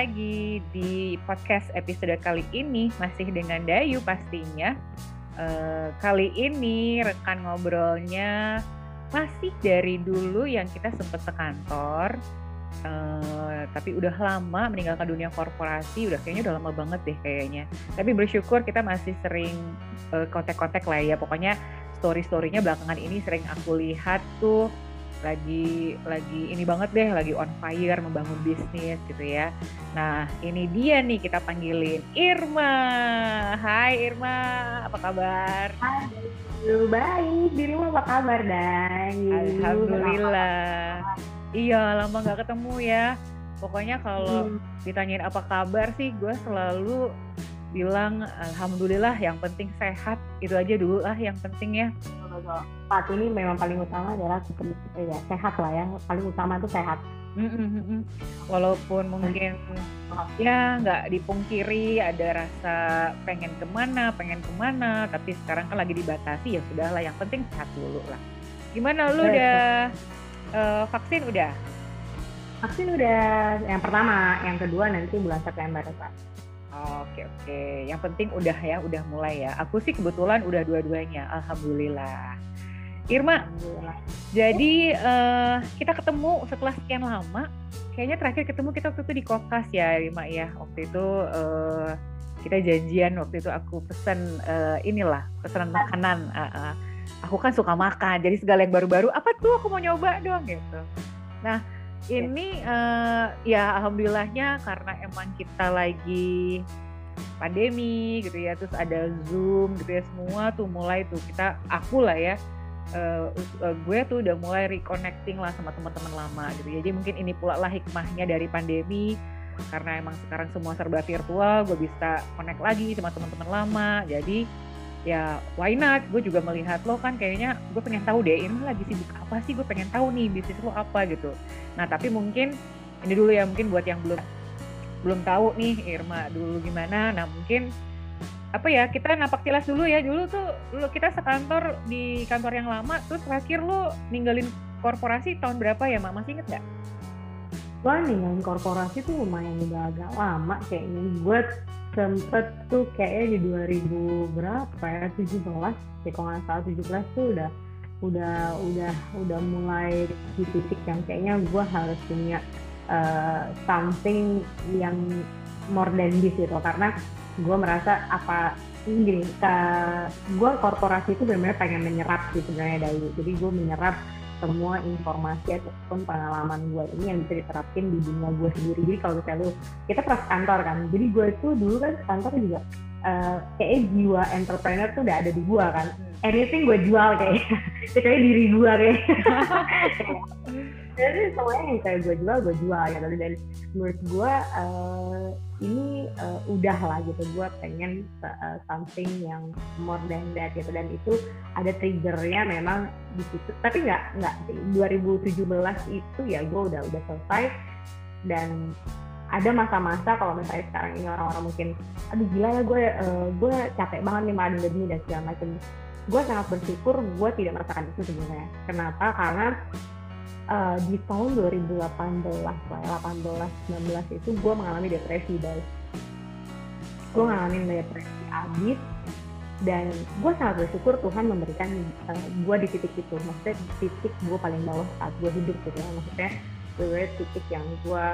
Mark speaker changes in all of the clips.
Speaker 1: lagi di podcast episode kali ini masih dengan Dayu pastinya. Uh, kali ini rekan ngobrolnya masih dari dulu yang kita sempat sekantor, uh, tapi udah lama meninggalkan dunia korporasi, udah kayaknya udah lama banget deh kayaknya. Tapi bersyukur kita masih sering uh, kontak-kontak lah ya. Pokoknya story-storynya belakangan ini sering aku lihat tuh lagi lagi ini banget deh lagi on fire membangun bisnis gitu ya. Nah ini dia nih kita panggilin Irma. Hai Irma apa kabar?
Speaker 2: Hai baik. Dirimu apa kabar dan
Speaker 1: Alhamdulillah. Iya lama nggak ketemu ya. Pokoknya kalau hmm. ditanyain apa kabar sih gue selalu bilang alhamdulillah yang penting sehat itu aja dulu lah yang penting ya
Speaker 2: saat ini memang paling utama adalah ya, sehat lah ya paling utama itu sehat
Speaker 1: mm Walaupun mungkin ya nggak dipungkiri ada rasa pengen ke mana, pengen ke mana, tapi sekarang kan lagi dibatasi ya sudahlah. Yang penting sehat dulu lah. Gimana lu udah uh, vaksin udah?
Speaker 2: Vaksin udah yang pertama, yang kedua nanti bulan September Pak.
Speaker 1: Oke oke, yang penting udah ya, udah mulai ya. Aku sih kebetulan udah dua-duanya, alhamdulillah. Irma, alhamdulillah. jadi uh, kita ketemu setelah sekian lama. Kayaknya terakhir ketemu kita waktu itu di Kokas ya, Irma ya. Waktu itu uh, kita janjian waktu itu aku pesan uh, inilah pesanan makanan. Uh, uh. Aku kan suka makan, jadi segala yang baru-baru apa tuh aku mau nyoba dong gitu. Nah ini uh, ya alhamdulillahnya karena emang kita lagi pandemi gitu ya terus ada zoom gitu ya semua tuh mulai tuh kita aku lah ya uh, uh, gue tuh udah mulai reconnecting lah sama teman-teman lama gitu ya. Jadi mungkin ini pula lah hikmahnya dari pandemi karena emang sekarang semua serba virtual gue bisa connect lagi sama teman-teman lama. Jadi ya why not? Gue juga melihat lo kan kayaknya gue pengen tahu deh ini lagi sibuk apa sih? Gue pengen tahu nih bisnis lo apa gitu. Nah tapi mungkin ini dulu ya mungkin buat yang belum belum tahu nih Irma dulu gimana. Nah mungkin apa ya kita napak tilas dulu ya. Dulu tuh lo kita sekantor di kantor yang lama terus terakhir lo ninggalin korporasi tahun berapa ya mak? Masih inget nggak?
Speaker 2: Gue ninggalin korporasi tuh lumayan udah agak lama kayaknya. Gue sempet tuh kayaknya di 2000 berapa ya 17 ya kalau nggak salah 17 tuh udah udah udah udah mulai di titik yang kayaknya gue harus punya uh, something yang more than this gitu. Karena gue merasa apa gini ke gue korporasi itu benar-benar pengen menyerap sih sebenarnya dari jadi gue menyerap semua informasi ataupun pengalaman gue ini yang bisa diterapin di dunia gue sendiri. Jadi kalau misalnya lu kita pernah kantor kan jadi gue itu dulu kan kantor juga uh, kayaknya jiwa entrepreneur tuh udah ada di gue kan. Hmm. anything gue jual kayak kayak diri gue kayak jadi semuanya yang kayak gue jual gue jual ya dan menurut gue uh, ini uh, udah lah gitu. Gue pengen uh, something yang more than that gitu. Dan itu ada triggernya memang di situ. Tapi nggak nggak. 2017 itu ya gue udah udah selesai. Dan ada masa-masa kalau misalnya sekarang ini orang-orang mungkin aduh gila ya gue uh, gue capek banget nih makan ini dan segala macam gue sangat bersyukur gue tidak merasakan itu sebenarnya. Kenapa? Karena uh, di tahun 2018 lah 18 19 itu gue mengalami depresi guys. Gue mengalami depresi abis dan gue sangat bersyukur Tuhan memberikan uh, eh, gue di titik itu. Maksudnya titik gue paling bawah saat gue hidup gitu ya. Maksudnya gue titik yang gue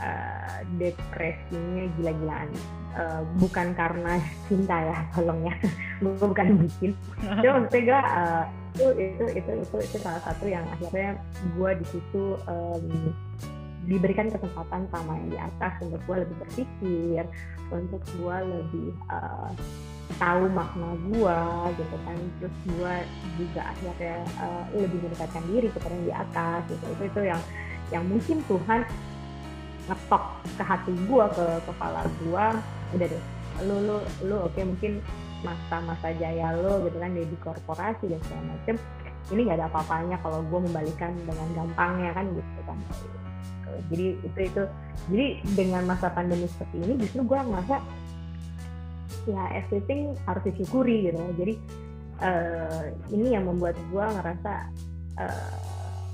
Speaker 2: uh, depresinya gila-gilaan. Uh, bukan karena cinta ya tolong ya gue bukan bikin cuma maksudnya gue uh, itu itu itu itu itu salah satu yang akhirnya gue di situ um, diberikan kesempatan sama yang di atas untuk gue lebih berpikir untuk gue lebih uh, tahu makna gue gitu kan. Terus gue juga akhirnya uh, lebih mendekatkan diri kepada yang di atas gitu. Itu itu yang yang mungkin Tuhan ngetok ke hati gue ke kepala gue udah deh. Lu lu lu oke okay, mungkin masa-masa jaya lo gitu kan di korporasi dan segala macem ini nggak ada apa-apanya kalau gue membalikan dengan gampangnya kan gitu kan. Jadi itu itu jadi dengan masa pandemi seperti ini justru gue merasa ya everything harus disyukuri gitu. Jadi uh, ini yang membuat gue ngerasa uh,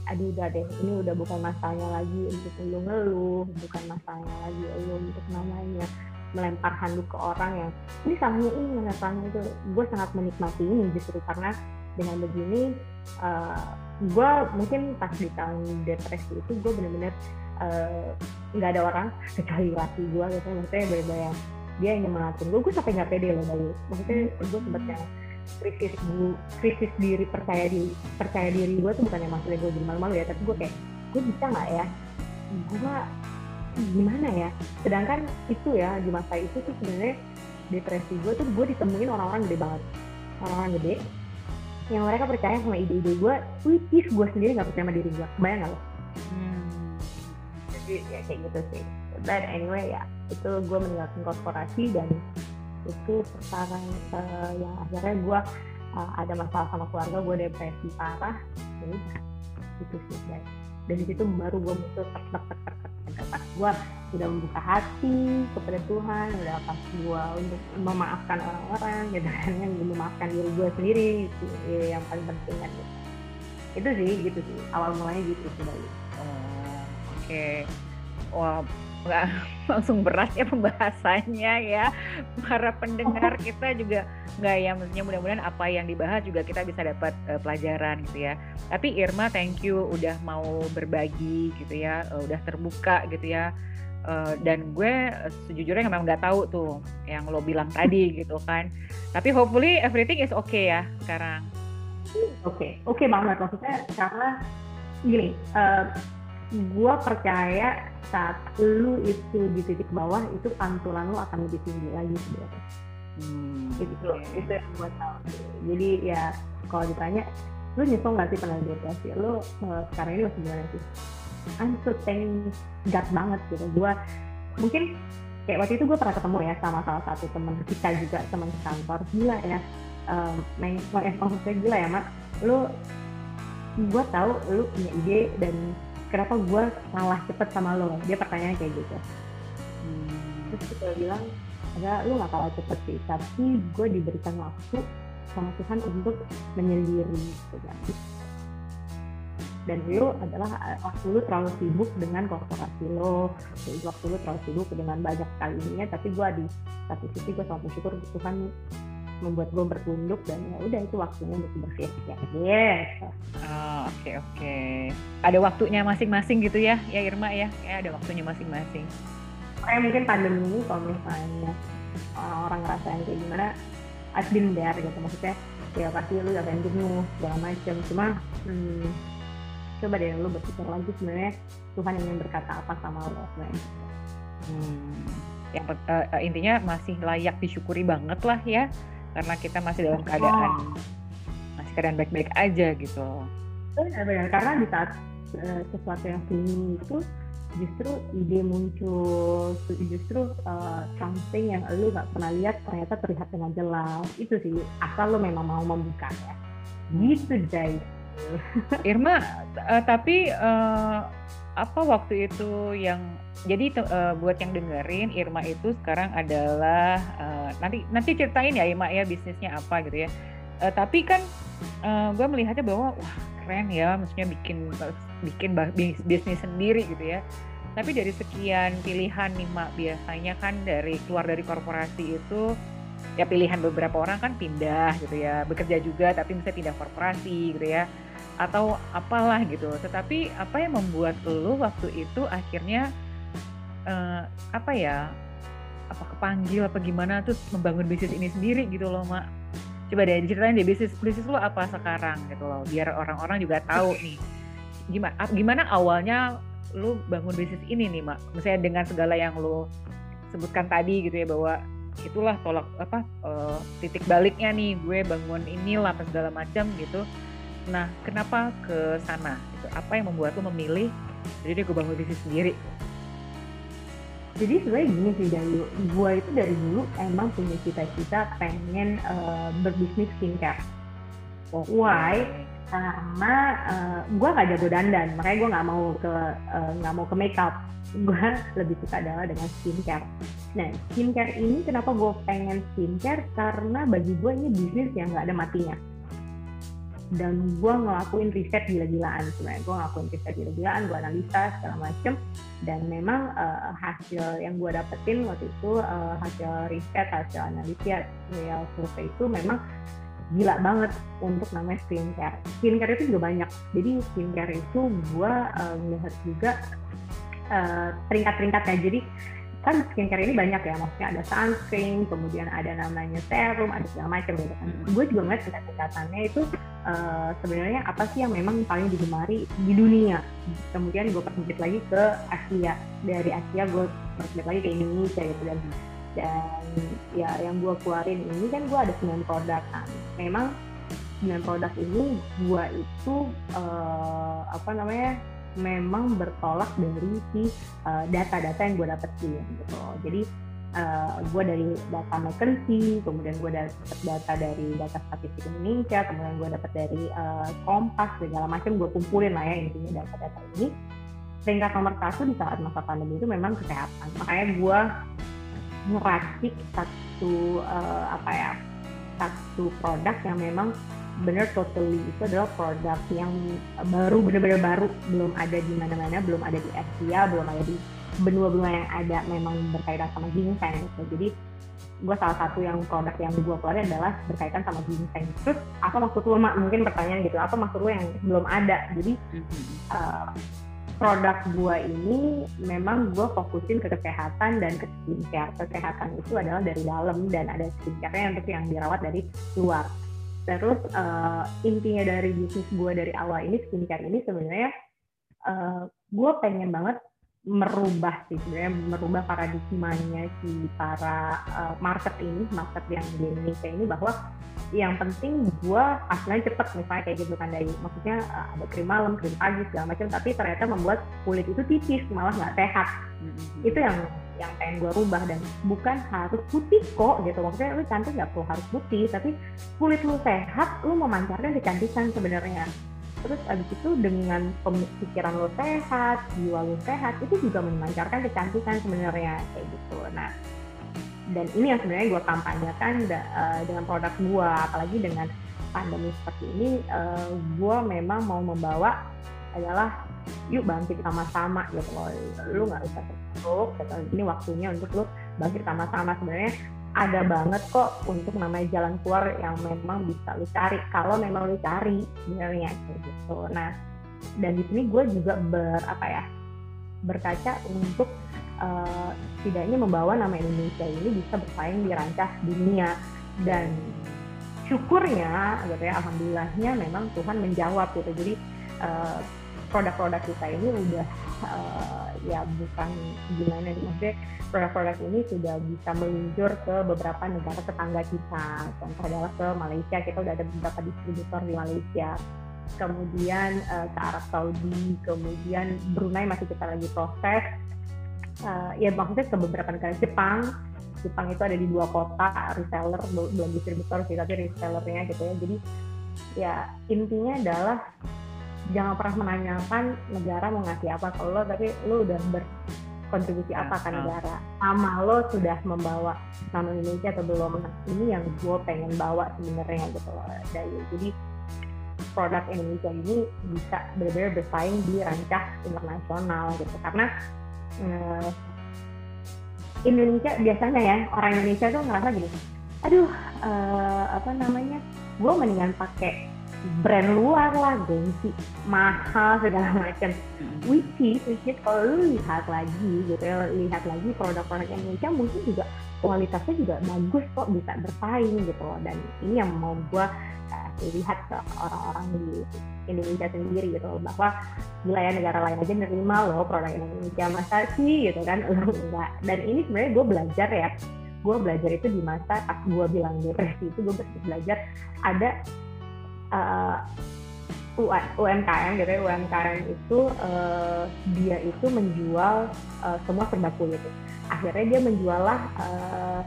Speaker 2: aduh udah deh ini udah bukan masanya lagi untuk lu ngeluh bukan masanya lagi lu untuk namanya melempar handuk ke orang yang ini salahnya ini salahnya itu. Gue sangat menikmati ini justru karena dengan begini uh, eh, gue mungkin pas di tahun depresi itu gue bener-bener eh, nggak uh, ada orang kecuali laki gue gitu. Maksudnya bener-bener dia ingin mengatur gue gue sampai nggak pede loh dari maksudnya gue sempet yang krisis gue krisis diri percaya diri percaya diri gue tuh bukan yang maksudnya gue jadi malu-malu ya tapi gue kayak gue bisa nggak ya? Gue gimana ya? Sedangkan itu ya di masa itu tuh sebenarnya depresi gue tuh gue ditemuin orang-orang gede banget. Orang-orang gede yang mereka percaya sama ide-ide gue which is gue sendiri nggak percaya sama diri gue bayang nggak lo? Hmm. jadi ya kayak gitu sih. But anyway ya itu gue meninggalkan korporasi dan itu sekarang uh, yang akhirnya gue uh, ada masalah sama keluarga gue depresi parah. Jadi itu sih guys. Dan di situ baru gue muncul tek tek tek tek gue udah membuka hati kepada Tuhan udah pas gue untuk memaafkan orang-orang gitu kan yang memaafkan diri gue sendiri itu yang paling penting kan gitu. itu sih gitu sih. Awal mulanya gitu sih oh,
Speaker 1: oke. Okay. wah nggak langsung berat ya pembahasannya ya. Para pendengar kita juga nggak ya maksudnya mudah-mudahan apa yang dibahas juga kita bisa dapat uh, pelajaran gitu ya. Tapi Irma thank you udah mau berbagi gitu ya uh, udah terbuka gitu ya. Uh, dan gue sejujurnya memang nggak tahu tuh yang lo bilang tadi gitu kan. Tapi hopefully everything is okay ya sekarang.
Speaker 2: Oke okay. oke okay banget. Maksudnya karena gini uh, gue percaya saat lu itu di titik bawah itu pantulan lu akan lebih tinggi lagi sebenarnya. Hmm, itu okay. itu yang gue tahu. Jadi ya kalau ditanya lu nyesel nggak sih pernah depresi? Lu uh, sekarang ini masih gimana sih? I'm so thank God banget gitu. Gue mungkin kayak waktu itu gue pernah ketemu ya sama salah satu teman kita juga teman kantor. Gila ya um, main eh, maksudnya gila ya mak. Lu gue tahu lu punya ide dan kenapa gue kalah cepet sama lo? Dia pertanyaan kayak gitu. Hmm. terus kita bilang enggak lu gak kalah cepet sih. Tapi gue diberikan waktu sama Tuhan untuk menyendiri gitu kan. Dan lu adalah eh, waktu lu terlalu sibuk dengan korporasi lo. Waktu lu terlalu sibuk dengan banyak kali ini tapi gue di satu sisi gue sangat bersyukur Tuhan membuat gue bertunduk dan ya udah itu waktunya untuk bersiap-siap yes.
Speaker 1: Oh, oke okay, oke. Okay. ada waktunya masing-masing gitu ya ya Irma ya? Ya ada waktunya masing-masing.
Speaker 2: Kayak mungkin pandemi ini kalau misalnya orang-orang ngerasain kayak gimana I've been there gitu. Maksudnya ya pasti lu akan jenuh segala macam cuma hmm, coba deh lu berpikir lagi sebenarnya Tuhan ingin berkata apa sama lo sebenarnya.
Speaker 1: Hmm yang uh, intinya masih layak disyukuri banget lah ya karena kita masih dalam keadaan oh. masih keadaan baik-baik aja gitu.
Speaker 2: Benar karena di saat uh, sesuatu yang sunyi itu justru ide muncul justru uh, something yang lu nggak pernah lihat ternyata terlihat dengan jelas. Itu sih asal lu memang mau membuka ya. Gitu Jay
Speaker 1: Irma uh, tapi uh, apa waktu itu yang jadi uh, buat yang dengerin Irma itu sekarang adalah uh, nanti nanti ceritain ya Irma ya bisnisnya apa gitu ya. Uh, tapi kan uh, gue melihatnya bahwa wah keren ya maksudnya bikin bikin bisnis sendiri gitu ya. Tapi dari sekian pilihan nih Mak biasanya kan dari keluar dari korporasi itu ya pilihan beberapa orang kan pindah gitu ya bekerja juga tapi bisa pindah korporasi gitu ya atau apalah gitu. Tetapi apa yang membuat lo waktu itu akhirnya uh, apa ya? Apa kepanggil apa gimana tuh membangun bisnis ini sendiri gitu loh, Mak. Coba deh diceritain deh bisnis bisnis lo apa sekarang gitu loh, biar orang-orang juga tahu nih. Gimana gimana awalnya lu bangun bisnis ini nih, Mak? Misalnya dengan segala yang lo sebutkan tadi gitu ya bahwa itulah tolak apa uh, titik baliknya nih gue bangun inilah apa segala macam gitu Nah, kenapa ke sana? Itu apa yang membuat lo memilih jadi gue bangun bisnis sendiri?
Speaker 2: Jadi sebenarnya gini sih dari gue itu dari dulu emang punya cita-cita pengen uh, berbisnis skincare. Okay. Why? Karena uh, gue gak jago dandan, makanya gue nggak mau ke eh, nggak uh, mau ke makeup. Gue lebih suka adalah dengan skincare. Nah, skincare ini kenapa gue pengen skincare? Karena bagi gue ini bisnis yang nggak ada matinya dan gue ngelakuin riset gila-gilaan sebenarnya. Gue ngelakuin riset gila-gilaan gue analisa segala macem. Dan memang uh, hasil yang gue dapetin waktu itu uh, hasil riset hasil analisa real survei itu memang gila banget untuk namanya skincare. Skincare itu juga banyak. Jadi skincare itu gue uh, melihat juga uh, tingkat-tingkatnya jadi kan skincare ini banyak ya maksudnya ada sunscreen kemudian ada namanya serum ada segala macam gitu kan. Gue juga ngeliat tingkat-tingkatannya itu uh, sebenarnya apa sih yang memang paling digemari di dunia? Kemudian gue persempit lagi ke Asia. Dari Asia gue persempit lagi ke Indonesia gitu dan dan ya yang gue keluarin ini kan gue ada 9 produk kan. Memang 9 produk ini gue itu uh, apa namanya memang bertolak dari si uh, data-data yang gue dapetin gitu. Jadi uh, gue dari data McKinsey, kemudian gue dapet data dari data statistik Indonesia, kemudian gue dapet dari uh, Kompas segala macam gue kumpulin lah ya intinya data-data ini. Peringkat nomor satu di saat masa pandemi itu memang kesehatan. Makanya gue ngeracik satu uh, apa ya satu produk yang memang benar totally. Itu adalah produk yang baru benar-benar baru. Belum ada di mana-mana belum ada di Asia belum ada di benua-benua yang ada memang berkaitan sama ginseng gitu. Jadi gue salah satu yang produk yang gue keluarin adalah berkaitan sama ginseng. Terus apa maksud lo mak? Mungkin pertanyaan gitu. Apa maksud lo yang belum ada? Jadi uh, produk gue ini memang gue fokusin ke kesehatan dan ke skincare. Kesehatan itu adalah dari dalam dan ada skincare untuk yang dirawat dari luar Terus uh, intinya dari bisnis gue dari awal ini skincare ini sebenarnya uh, gue pengen banget merubah sih sebenarnya merubah paradigmanya si para uh, market ini market yang di Indonesia ini bahwa yang penting gue hasilnya cepet misalnya kayak gitu kan dari maksudnya uh, ada krim malam krim pagi segala macam tapi ternyata membuat kulit itu tipis malah nggak sehat mm-hmm. itu yang yang pengen gue rubah dan bukan harus putih kok gitu. Maksudnya lu cantik nggak perlu harus putih tapi kulit lu sehat lu memancarkan kecantikan sebenarnya. Terus abis itu dengan pemikiran lo sehat jiwa lo sehat itu juga memancarkan kecantikan sebenarnya kayak gitu. Nah dan ini yang sebenarnya gue kampanyekan uh, dengan produk gue apalagi dengan pandemi seperti ini eh, gue memang mau membawa adalah yuk bangkit sama-sama gitu loh. Lu nggak usah terpuruk gitu. ini waktunya untuk lu bangkit sama-sama. Sebenarnya ada banget kok untuk namanya jalan keluar yang memang bisa lu cari kalau memang lu cari sebenarnya gitu. Nah dan di sini gue juga ber apa ya berkaca untuk uh, setidaknya membawa nama Indonesia ini bisa bersaing di rancah dunia. Dan syukurnya gitu ya alhamdulillahnya memang Tuhan menjawab gitu. Jadi uh, produk-produk kita ini udah uh, ya bukan gimana nih maksudnya produk-produk ini sudah bisa meluncur ke beberapa negara tetangga kita. Contoh adalah ke Malaysia kita udah ada beberapa distributor di Malaysia. Kemudian uh, ke Arab Saudi kemudian Brunei masih kita lagi proses. Uh, ya maksudnya ke beberapa negara Jepang. Jepang itu ada di dua kota reseller belum distributor sih tapi resellernya gitu ya. Jadi ya intinya adalah jangan pernah menanyakan negara mau ngasih apa ke lo tapi lo udah berkontribusi ya, apa ke negara. Sama lo sudah membawa nama Indonesia atau belum nah, ini yang gue pengen bawa sebenarnya gitu loh dari jadi produk Indonesia ini bisa benar-benar bersaing di rancah internasional gitu. Karena eh, Indonesia biasanya ya orang Indonesia tuh ngerasa gini aduh eh, apa namanya gue mendingan pakai brand luar lah gengsi mahal segala macam. Which is which is kalau lu lihat lagi gitu ya lihat lagi produk-produk Indonesia mungkin juga kualitasnya juga bagus kok bisa bersaing gitu loh. Dan ini yang mau gue uh, lihat ke orang-orang di Indonesia sendiri gitu loh bahwa gila ya negara lain aja nerima loh produk Indonesia. Masa sih? Gitu kan? Enggak. Dan ini sebenarnya gue belajar ya. Gue belajar itu di masa pas gue bilang depresi itu gue belajar ada uh, UMKM gitu ya UMKM itu uh, dia itu menjual uh, semua serba kulit akhirnya dia menjual lah uh,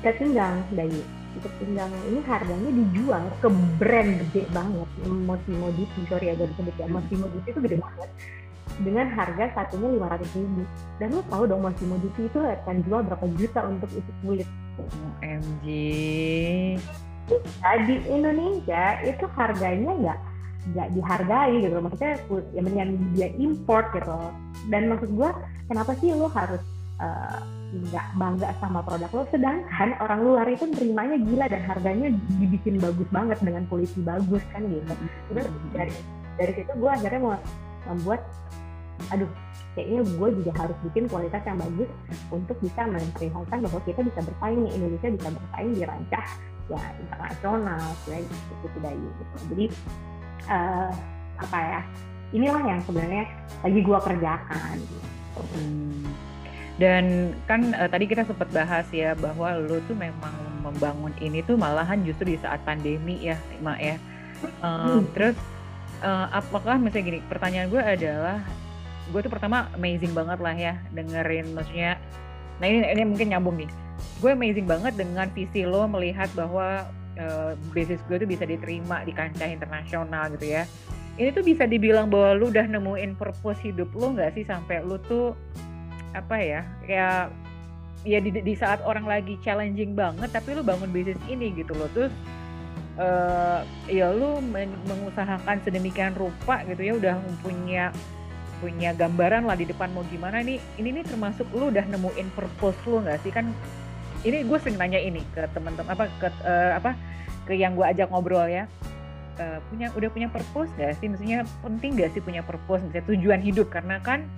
Speaker 2: ikat pinggang dari ikat pinggang ini harganya dijual ke brand gede banget. Mosimo Duty sorry agak disebut ya. Mosimo Duty itu gede banget. Dengan harga satunya lima ratus ribu. Dan lo tau dong Mosimo Duty itu akan jual berapa juta untuk isi kulit?
Speaker 1: OMG
Speaker 2: nah, di Indonesia itu harganya nggak nggak dihargai gitu maksudnya ya mendingan dia import gitu. Dan maksud gue kenapa sih lo harus uh, nggak bangga sama produk lo sedangkan orang luar itu nerimanya gila dan harganya dibikin bagus banget dengan polisi bagus kan gitu. Terus dari dari situ gue akhirnya mau membuat aduh kayaknya gue juga harus bikin kualitas yang bagus untuk bisa memperlihatkan bahwa kita bisa bersaing nih Indonesia bisa bersaing di rancah ya internasional ya gitu tidak gitu jadi uh, apa ya inilah yang sebenarnya lagi gue kerjakan gitu.
Speaker 1: Hmm. Dan kan uh, tadi kita sempat bahas ya bahwa lo tuh memang membangun ini tuh malahan justru di saat pandemi ya, Mak ya. Uh, hmm. Terus uh, apakah misalnya gini, pertanyaan gue adalah gue tuh pertama amazing banget lah ya dengerin maksudnya nah ini ini mungkin nyambung nih gue amazing banget dengan visi lo melihat bahwa uh, bisnis gue tuh bisa diterima di kancah internasional gitu ya. Ini tuh bisa dibilang bahwa lu udah nemuin purpose hidup lu nggak sih sampai lu tuh apa ya kayak ya di, di saat orang lagi challenging banget tapi lu bangun bisnis ini gitu loh. Terus uh, ya lu mengusahakan sedemikian rupa gitu ya udah punya punya gambaran lah di depan mau gimana nih. Ini nih termasuk lu udah nemuin purpose lu nggak sih? Kan ini gue sering nanya ini ke teman-teman apa ke uh, apa ke yang gue ajak ngobrol ya. Uh, punya udah punya purpose gak sih? Maksudnya penting gak sih punya purpose? Misalnya tujuan hidup karena kan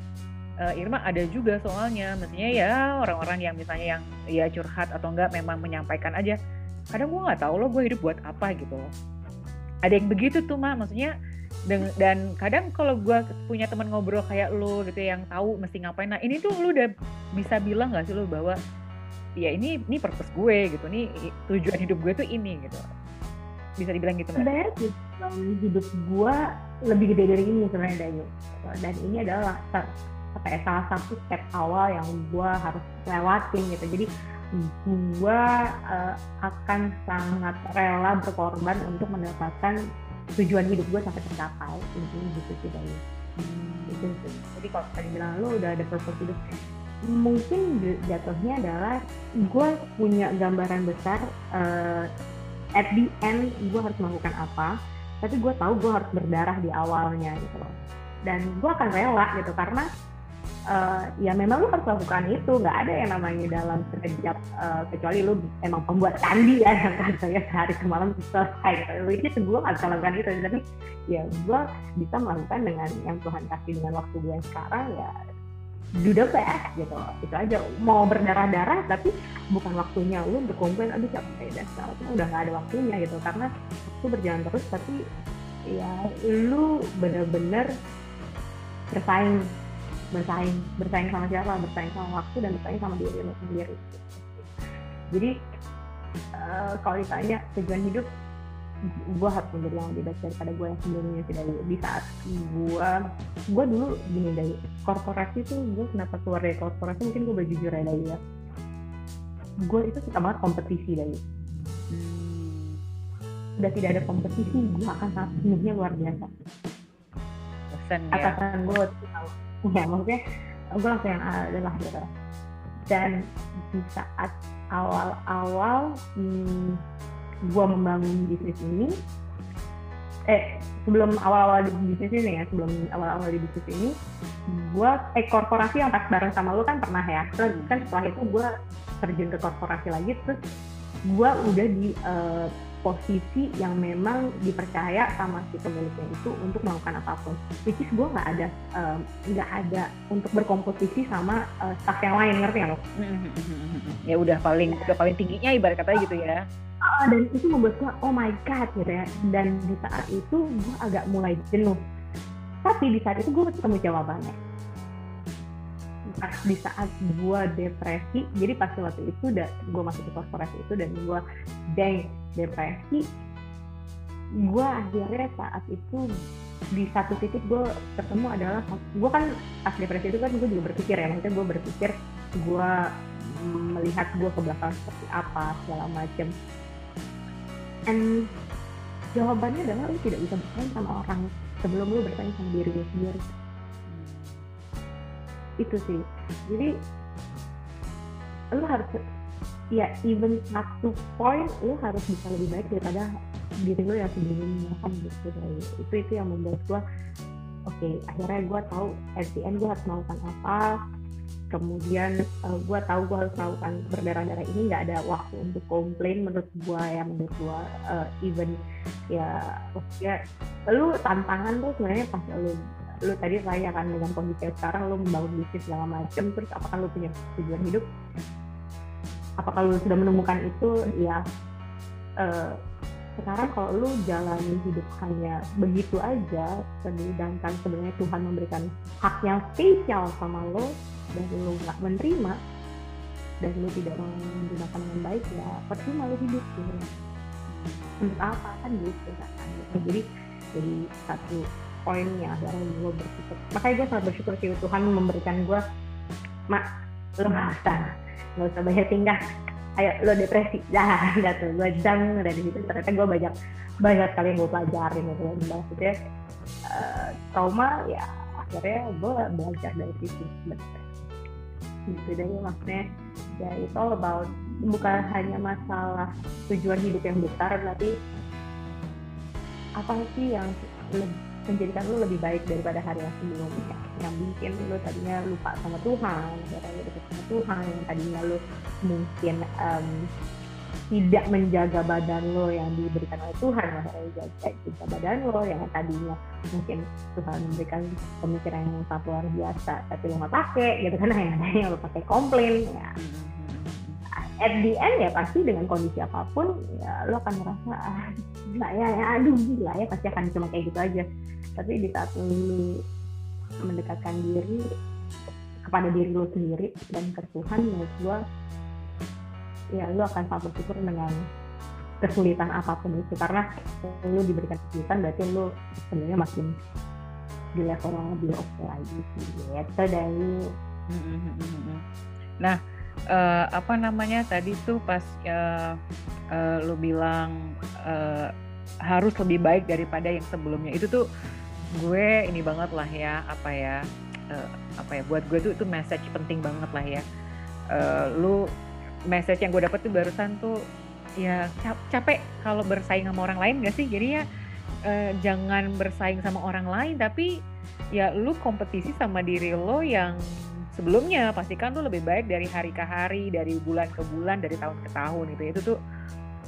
Speaker 1: uh, Irma ada juga soalnya. Maksudnya ya orang-orang yang misalnya yang ya curhat atau enggak memang menyampaikan aja. Kadang gue nggak tahu lo gue hidup buat apa gitu. Ada yang begitu tuh mah maksudnya dan, dan kadang kalau gue punya teman ngobrol kayak lu gitu yang tahu mesti ngapain. Nah ini tuh lu udah bisa bilang gak sih lu bahwa ya ini ini purpose gue gitu nih tujuan hidup gue tuh ini gitu. Bisa dibilang gitu?
Speaker 2: Sebenarnya hidup gue lebih gede dari ini sebenarnya Dayu dan ini adalah apa ya, salah satu step awal yang gue harus lewatin gitu. Jadi gue uh, akan sangat rela berkorban untuk mendapatkan tujuan hidup gue sampai tercapai. Intinya gitu sih dari hmm. itu jadi kalau tadi bilang lo udah ada purpose hidup mungkin jatuhnya adalah gue punya gambaran besar uh, at the end gue harus melakukan apa tapi gue tahu gue harus berdarah di awalnya gitu loh dan gue akan rela gitu karena uh, ya memang lu harus lakukan itu nggak ada yang namanya dalam sekejap uh, kecuali lu emang pembuat candi ya yang saya sehari ke malam selesai gitu. itu gue nggak bisa lakukan itu tapi ya gue bisa melakukan dengan yang Tuhan kasih dengan waktu gue sekarang ya do the best gitu. Itu aja. Mau berdarah-darah tapi bukan waktunya lu untuk komplain aduh capek dan segala udah nggak ada waktunya gitu. Karena itu berjalan terus tapi ya lu bener-bener bersaing. Bersaing. Bersaing sama siapa? Bersaing sama waktu dan bersaing sama diri lo sendiri. Jadi uh, kalau ditanya tujuan hidup gue harus menjadi yang lebih baik daripada gue yang sebelumnya tidak di saat gue gue dulu gini dari korporasi tuh gue kenapa keluar dari korporasi mungkin gue berjujur ya dari ya gue itu suka banget kompetisi dari hmm. udah tidak ada kompetisi gue akan sangat senyumnya luar biasa Bosan, ya? atasan gue ya maksudnya gue langsung yang adalah gitu dan di saat awal-awal hmm, gue membangun bisnis ini eh sebelum awal-awal di bisnis ini ya sebelum awal-awal di bisnis ini gue eh korporasi yang pas bareng sama lu kan pernah ya terus kan setelah itu gue terjun ke korporasi lagi terus gue udah di uh, posisi yang memang dipercaya sama si pemiliknya itu untuk melakukan apa pun. Which is gue nggak ada nggak um, ada untuk berkompetisi sama uh, staff yang lain ngerti nggak lo?
Speaker 1: Ya udah paling udah paling tingginya ibarat kata gitu ya.
Speaker 2: Uh, dan itu membuat gue oh my god gitu ya. Dan di saat itu gue agak mulai jenuh. Tapi di saat itu gue ketemu jawabannya pas di saat gue depresi jadi pas waktu itu udah gue masuk ke korporasi itu dan gue deng depresi gue akhirnya saat itu di satu titik gue ketemu adalah gue kan pas depresi itu kan gue juga berpikir ya maksudnya gue berpikir gue melihat gue ke belakang seperti apa segala macem and jawabannya adalah lu tidak bisa bersaing sama orang sebelum lu bersaing sama diri lu sendiri. Itu sih. Jadi lu harus ya even satu point lu harus bisa lebih baik daripada diri lu yang sebelumnya kan gitu. Dari itu itu yang membuat gue oke okay, akhirnya gue tahu at the gue harus melakukan apa kemudian uh, eh, gue tahu gue harus melakukan berdarah-darah ini nggak ada waktu untuk komplain menurut gue ya menurut gue uh, even ya ya lu tantangan tuh sebenarnya pas lu lu tadi saya kan dengan kondisi sekarang lu membangun bisnis segala macam terus apakah lu punya tujuan hidup? Apakah lu sudah menemukan itu? Ya uh, sekarang kalau lu jalani hidup hanya begitu aja sedangkan sebenarnya Tuhan memberikan hak yang spesial sama lo dan lu nggak menerima dan lu tidak menggunakan dengan baik ya percuma lu hidup gitu. Untuk apa? Kan gitu kan jadi jadi satu poinnya akhirnya gue berpikir makanya gue sangat bersyukur sih Tuhan memberikan gue mak lo nggak usah nggak usah bayar tinggal ayo lo depresi. Dah gitu gue jam dari situ. Ternyata gue banyak banyak sekali yang gue pelajarin gitu. Dan maksudnya uh, trauma ya akhirnya gue belajar dari situ. Sebenarnya gitu jadi maksudnya ya itu all about bukan hanya masalah tujuan hidup yang besar tapi apa sih yang menjadikan lu lebih baik daripada hari yang sebelumnya. Yang bikin lu tadinya lupa sama Tuhan akhirnya dekat sama Tuhan yang tadinya lu mungkin um, tidak menjaga badan lo yang diberikan oleh Tuhan akhirnya jaga juga badan lo yang tadinya mungkin Tuhan memberikan pemikiran yang sangat luar biasa tapi lo nggak pakai gitu kan yang lo pakai komplain ya at the end ya pasti dengan kondisi apa pun ya lo akan merasa ah gila ya, ya aduh gila ya pasti akan cuma kayak gitu aja. Tapi di saat lo mendekatkan diri kepada diri lo sendiri dan ke Tuhan menurut gue ya lu akan sangat bersyukur dengan kesulitan apa pun itu. Karena lu diberikan kesulitan berarti lu sebenarnya makin di level yang lebih oke okay lagi gitu dari
Speaker 1: nah uh, apa namanya tadi tuh pas uh, uh, lu bilang uh, harus lebih baik daripada yang sebelumnya. Itu tuh gue ini banget lah ya apa ya uh, apa ya buat gue tuh itu message penting banget lah ya. Uh, lu message yang gue dapet tuh barusan tuh ya capek kalau bersaing sama orang lain gak sih? Jadi ya eh, jangan bersaing sama orang lain tapi ya lu kompetisi sama diri lo yang sebelumnya pastikan tuh lebih baik dari hari ke hari dari bulan ke bulan dari tahun ke tahun gitu. Itu tuh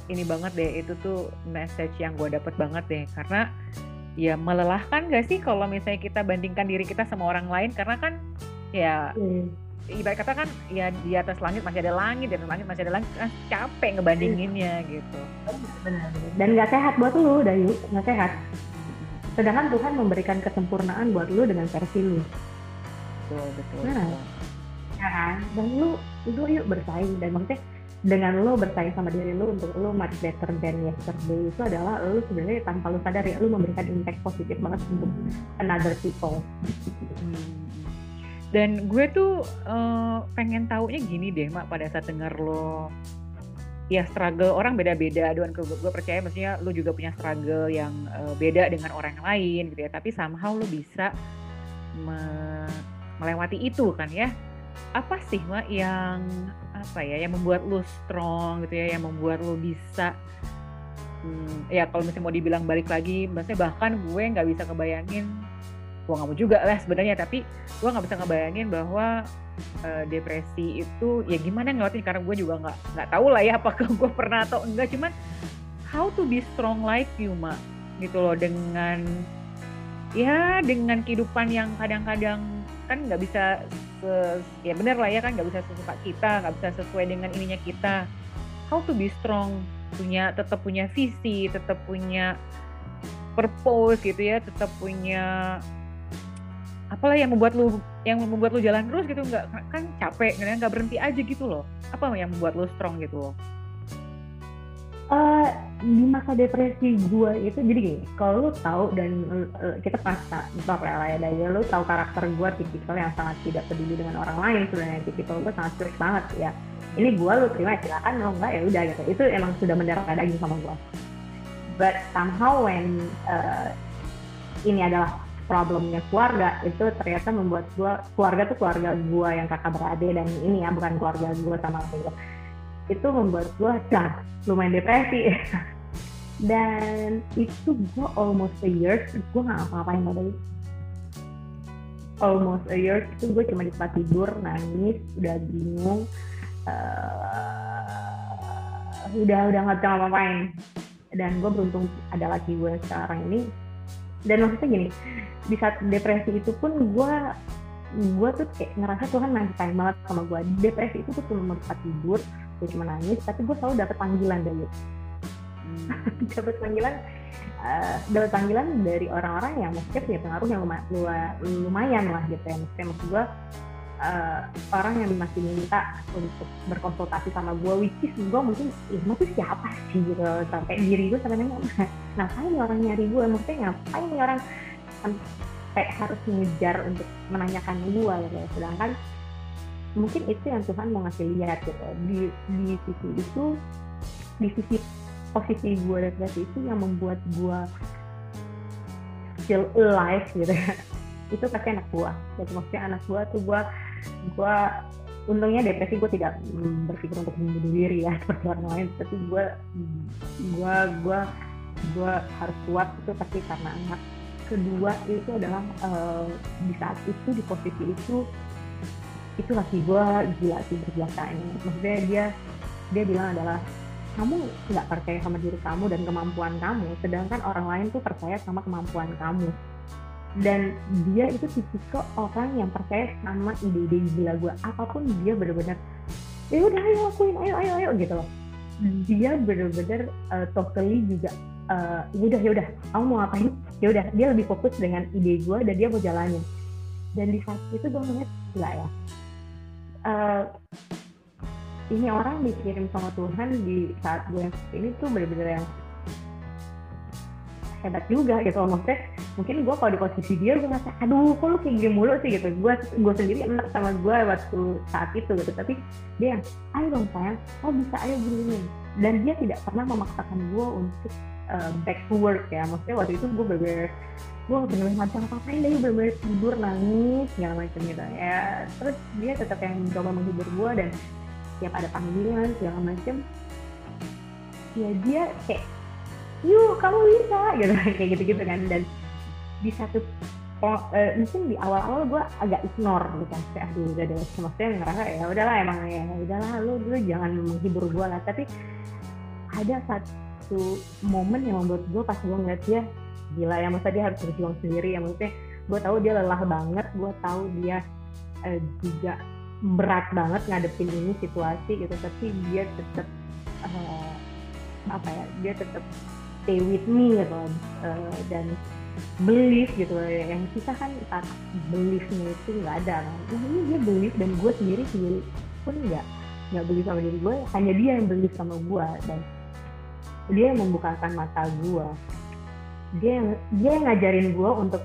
Speaker 1: ini banget deh itu tuh message yang gue dapet banget deh. Karena ya melelahkan gak sih kalau misalnya kita bandingkan diri kita sama orang lain? Karena kan ya hmm ibarat kata kan ya di atas langit masih ada langit di atas langit masih ada langit kan capek ngebandinginnya gitu.
Speaker 2: Benar. Dan nggak sehat buat lu Dayu. Nggak sehat. Sedangkan Tuhan memberikan kesempurnaan buat lu dengan versi lu
Speaker 1: betul betul
Speaker 2: nah betul. ya kan? Dan lu lu yuk bersaing dan maksudnya dengan lo bersaing sama diri lo untuk lo much better than yesterday itu adalah lo sebenarnya tanpa lo sadar ya lo memberikan impact positif banget untuk another people. Hmm.
Speaker 1: Dan gue tuh uh, pengen taunya gini deh mak pada saat denger lo ya struggle orang beda-beda. Aduan gue, gue percaya maksudnya lo juga punya struggle yang uh, beda dengan orang lain gitu ya. Tapi somehow lo bisa me melewati itu kan ya. Apa sih mak yang apa ya yang membuat lo strong gitu ya yang membuat lo bisa hmm, ya kalau misalnya mau dibilang balik lagi maksudnya bahkan gue nggak bisa kebayangin gue nggak mau juga lah sebenarnya tapi gue nggak bisa ngebayangin bahwa uh, depresi itu ya gimana ngelatin karena gue juga nggak nggak tahu lah ya apakah gue pernah atau enggak cuman how to be strong like you mak gitu loh dengan ya dengan kehidupan yang kadang-kadang kan nggak bisa se, ya benar lah ya kan nggak bisa sesuka kita nggak bisa sesuai dengan ininya kita. How to be strong punya tetap punya visi tetap punya purpose gitu ya tetap punya apalah yang membuat lu yang membuat lu jalan terus gitu nggak kan capek nggak berhenti aja gitu loh. Apa yang membuat lu strong gitu loh
Speaker 2: uh, di masa depresi gue itu jadi gini kalau lu tahu dan uh, kita pasti top lah ya dari lu tahu karakter gue tipikal yang sangat tidak peduli dengan orang lain sebenarnya tipikal gue sangat strict banget ya. Ini gue lu terima silakan lo enggak ya udah gitu. Itu emang sudah mendarah daging sama gue but somehow when uh, ini adalah problemnya keluarga itu ternyata membuat gue keluarga tuh keluarga gue yang kakak beradik dan ini ya bukan keluarga gue sama gue itu membuat gue dah lumayan depresi. Dan itu gue almost a year gue nggak ngapa-ngapain pada itu almost a year itu gue cuma di tempat tidur nangis udah bingung uh, udah udah nggak bisa ngapa-ngapain. Dan gue beruntung ada lagi gue sekarang ini. Dan maksudnya gini di saat depresi itu pun gue gue tuh kayak ngerasa Tuhan masih sayang banget sama gue depresi itu tuh cuma tempat tidur gue cuma nangis tapi gue selalu dapet panggilan dari hmm. dapet panggilan uh, dapet panggilan dari orang-orang yang maksudnya punya pengaruh yang lumayan, lumayan lah gitu ya. Maksudnya maksud gue uh, orang yang masih minta untuk berkonsultasi sama gue which is gue mungkin Irma tuh siapa sih? Gitu. Sampai diri gue sampai nanya ngapain nih orang nyari gue maksudnya ngapain orang? Sampai harus ngejar untuk menanyakan gue gitu. Sedangkan mungkin itu yang Tuhan mau ngasih lihat gitu. Di di sisi itu di sisi posisi gue dan itu yang membuat gue feel alive gitu. Ya itu pasti anak gue jadi maksudnya anak gue tuh gue gue untungnya depresi gue tidak berpikir untuk membunuh diri ya seperti orang lain. Tapi gue gue gue gue harus kuat itu pasti karena anak kedua itu adalah uh, di saat itu di posisi itu itu laki gue gila sih berjasanya maksudnya dia dia bilang adalah kamu nggak percaya sama diri kamu dan kemampuan kamu sedangkan orang lain tuh percaya sama kemampuan kamu. Dan dia itu tipikal orang yang percaya sama ide-ide gila gue apa pun dia bener-bener ya udah ayo lakuin ayo ayo ayo gitu loh. Dia bener-bener uh, totally juga uh, ya udah ya udah kamu mau ngapain? Ya udah dia lebih fokus dengan ide gue dan dia mau jalanin. Dan di saat itu gue ngeliat gila ya uh, ini orang dikirim sama Tuhan di saat gue yang seperti ini tuh bener-bener yang hebat juga gitu. Maksudnya mungkin gue kalau di posisi dia gue ngerasa aduh kok lu kayak gini mulu sih? Gitu. Gue gue sendiri enak sama gue waktu saat itu gitu. Tapi dia ayo dong sayang. Oh bisa. Ayo gini dan dia tidak pernah memaksakan gue untuk uh, back to work ya. Maksudnya waktu itu gue bener gue bener-bener nggak bisa ngapain deh bener-bener tidur nangis segala macam gitu ya. Terus dia tetap yang mencoba menghibur gue dan tiap ada panggilan segala macam ya dia kayak yuk kamu bisa gitu kayak gitu gitu kan. Dan di satu oh, uh, mungkin di awal-awal gue agak ignore gitu kayak aduh udah deh. Maksudnya ngerasa ya udahlah emang ya udahlah lu dulu jangan menghibur gue lah. Tapi ada satu momen yang membuat gue pas gue ngeliat dia gila ya masa dia harus berjuang sendiri ya? Maksudnya gue tahu dia lelah banget gue tahu dia uh, juga berat banget ngadepin ini situasi gitu tapi dia tetap uh, eh, apa ya dia tetap stay with me gitu uh, dan belief gitu. Yang kita kan saat beliefnya itu nggak ada. Kan nah ini dia belief dan gue sendiri sendiri pun nggak nggak belief sama diri gue hanya dia yang belief sama gue dan dia yang membukakan mata gue dia yang dia yang ngajarin gue untuk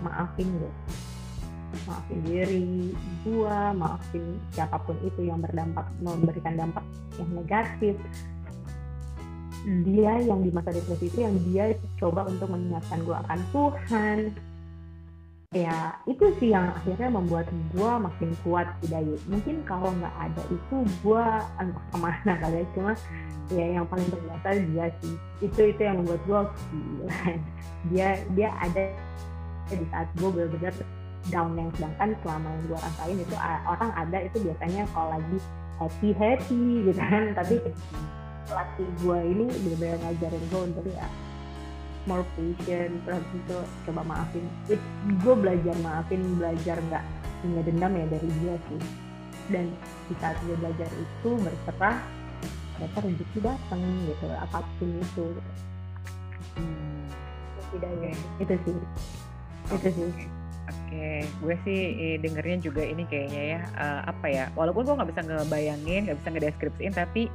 Speaker 2: maafin gue maafin diri gue maafin siapa pun itu yang berdampak memberikan dampak yang negatif. Dia yang di masa depresi itu yang dia coba untuk mengingatkan gue akan Tuhan ya itu sih yang akhirnya membuat gue makin kuat Hidayat mungkin kalau nggak ada itu gue entah ke mana kali ya cuma ya yang paling berjasa dia sih. Itu itu yang membuat gue gila. Dia dia ada di saat gue benar-benar down yang sedangkan selama yang gue rasain itu orang ada itu biasanya kalau lagi happy happy gitu kan. Tapi pelatih gue ini benar-benar ngajarin gue untuk ya more patient terus itu coba maafin It, gue belajar maafin belajar nggak punya dendam ya dari dia sih dan di saat gue belajar itu berserah ternyata rezeki datang gitu apa pun itu gitu. hmm. tidak ya itu sih itu sih
Speaker 1: Oke, gue sih eh, dengernya juga ini kayaknya ya uh, apa ya? Walaupun gue nggak bisa ngebayangin, nggak bisa ngedeskripsiin, tapi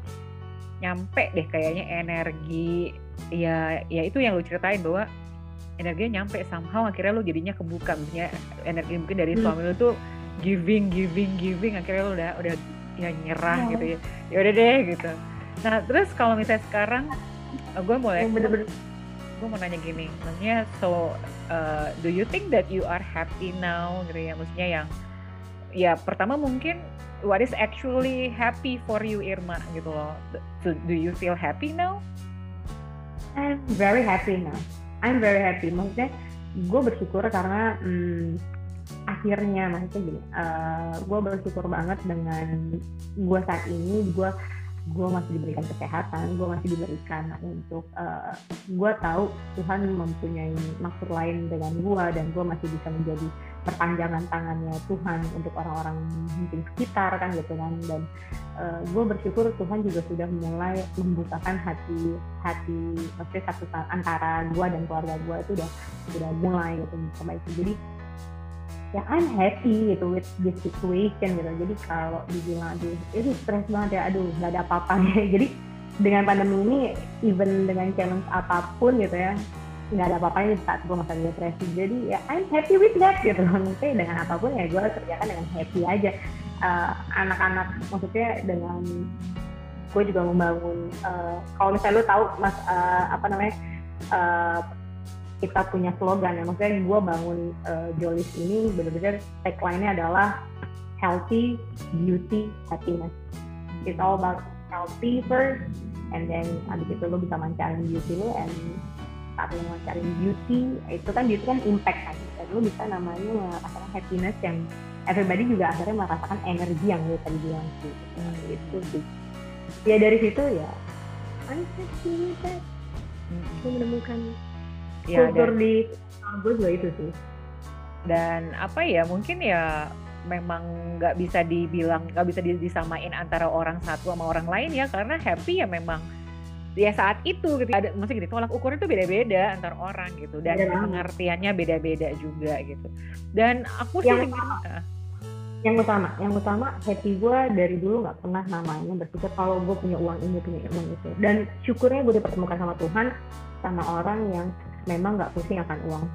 Speaker 1: nyampe deh kayaknya energi. Ya ya itu yang lu ceritain bahwa energinya nyampe somehow akhirnya lu jadinya kebuka. Misalnya energi mungkin dari hmm. suami lu tuh giving giving giving akhirnya lu udah udah ya nyerah oh. gitu ya. Ya udah deh gitu. Nah terus kalau misalnya sekarang uh, gue mulai bener-bener. gue mau nanya gini. Maksudnya so uh, do you think that you are happy now? Gitu ya maksudnya yang ya pertama mungkin what is actually happy for you Irma gitu loh. So, do you feel happy now?
Speaker 2: I'm very happy now. I'm very happy. Maksudnya gue bersyukur karena hmm, akhirnya maksudnya gini, uh, eh, gue bersyukur banget dengan gue saat ini gue gue masih diberikan kesehatan, gue masih diberikan untuk uh, eh, gue tahu Tuhan mempunyai maksud lain dengan gue dan gue masih bisa menjadi perpanjangan tangannya Tuhan untuk orang-orang mungkin sekitar kan gitu kan. Dan uh, gue bersyukur Tuhan juga sudah mulai membukakan hati hati maksudnya satu antara gue dan keluarga gue itu udah sudah mulai gitu itu jadi ya I'm happy gitu with this situation gitu. Jadi kalau dibilang aduh itu stres banget ya aduh nggak ada apa-apa. Jadi dengan pandemi ini even dengan challenge apa pun gitu ya nggak ada apa-apanya saat gue masa depresi. Jadi ya I'm happy with that gitu maksudnya dengan apa pun ya gue kerjakan dengan happy aja. Uh, anak-anak maksudnya dengan gue juga membangun uh, kalau misalnya lo tahu mas uh, apa namanya uh, kita punya slogan ya. Maksudnya gue bangun uh, Jolis ini benar-benar tagline-nya adalah healthy beauty happiness. It's all about healthy first and then abis itu lo bisa mancarin beauty lo and saat lo cari beauty itu kan beauty kan impact kan. Dan lo bisa namanya merasakan happiness yang everybody juga akhirnya merasakan energi yang lo tadi bilang sih. Hmm. itu sih. Ya dari situ ya. I'm happy with that hmm. menemukan ya, kultur dan, di gue juga itu sih.
Speaker 1: Dan apa ya mungkin ya memang nggak bisa dibilang nggak bisa disamain antara orang satu sama orang lain ya karena happy ya memang ya saat itu gitu ada maksudnya gitu tolak ukur itu beda-beda antar orang gitu dan ya, pengertiannya beda-beda juga gitu. Dan aku
Speaker 2: sih yang utama, uh, yang utama yang utama happy gue dari dulu nggak pernah namanya berpikir kalau gue punya uang ini punya uang itu. Dan syukurnya gue dipertemukan sama Tuhan sama orang yang memang nggak pusing akan uang.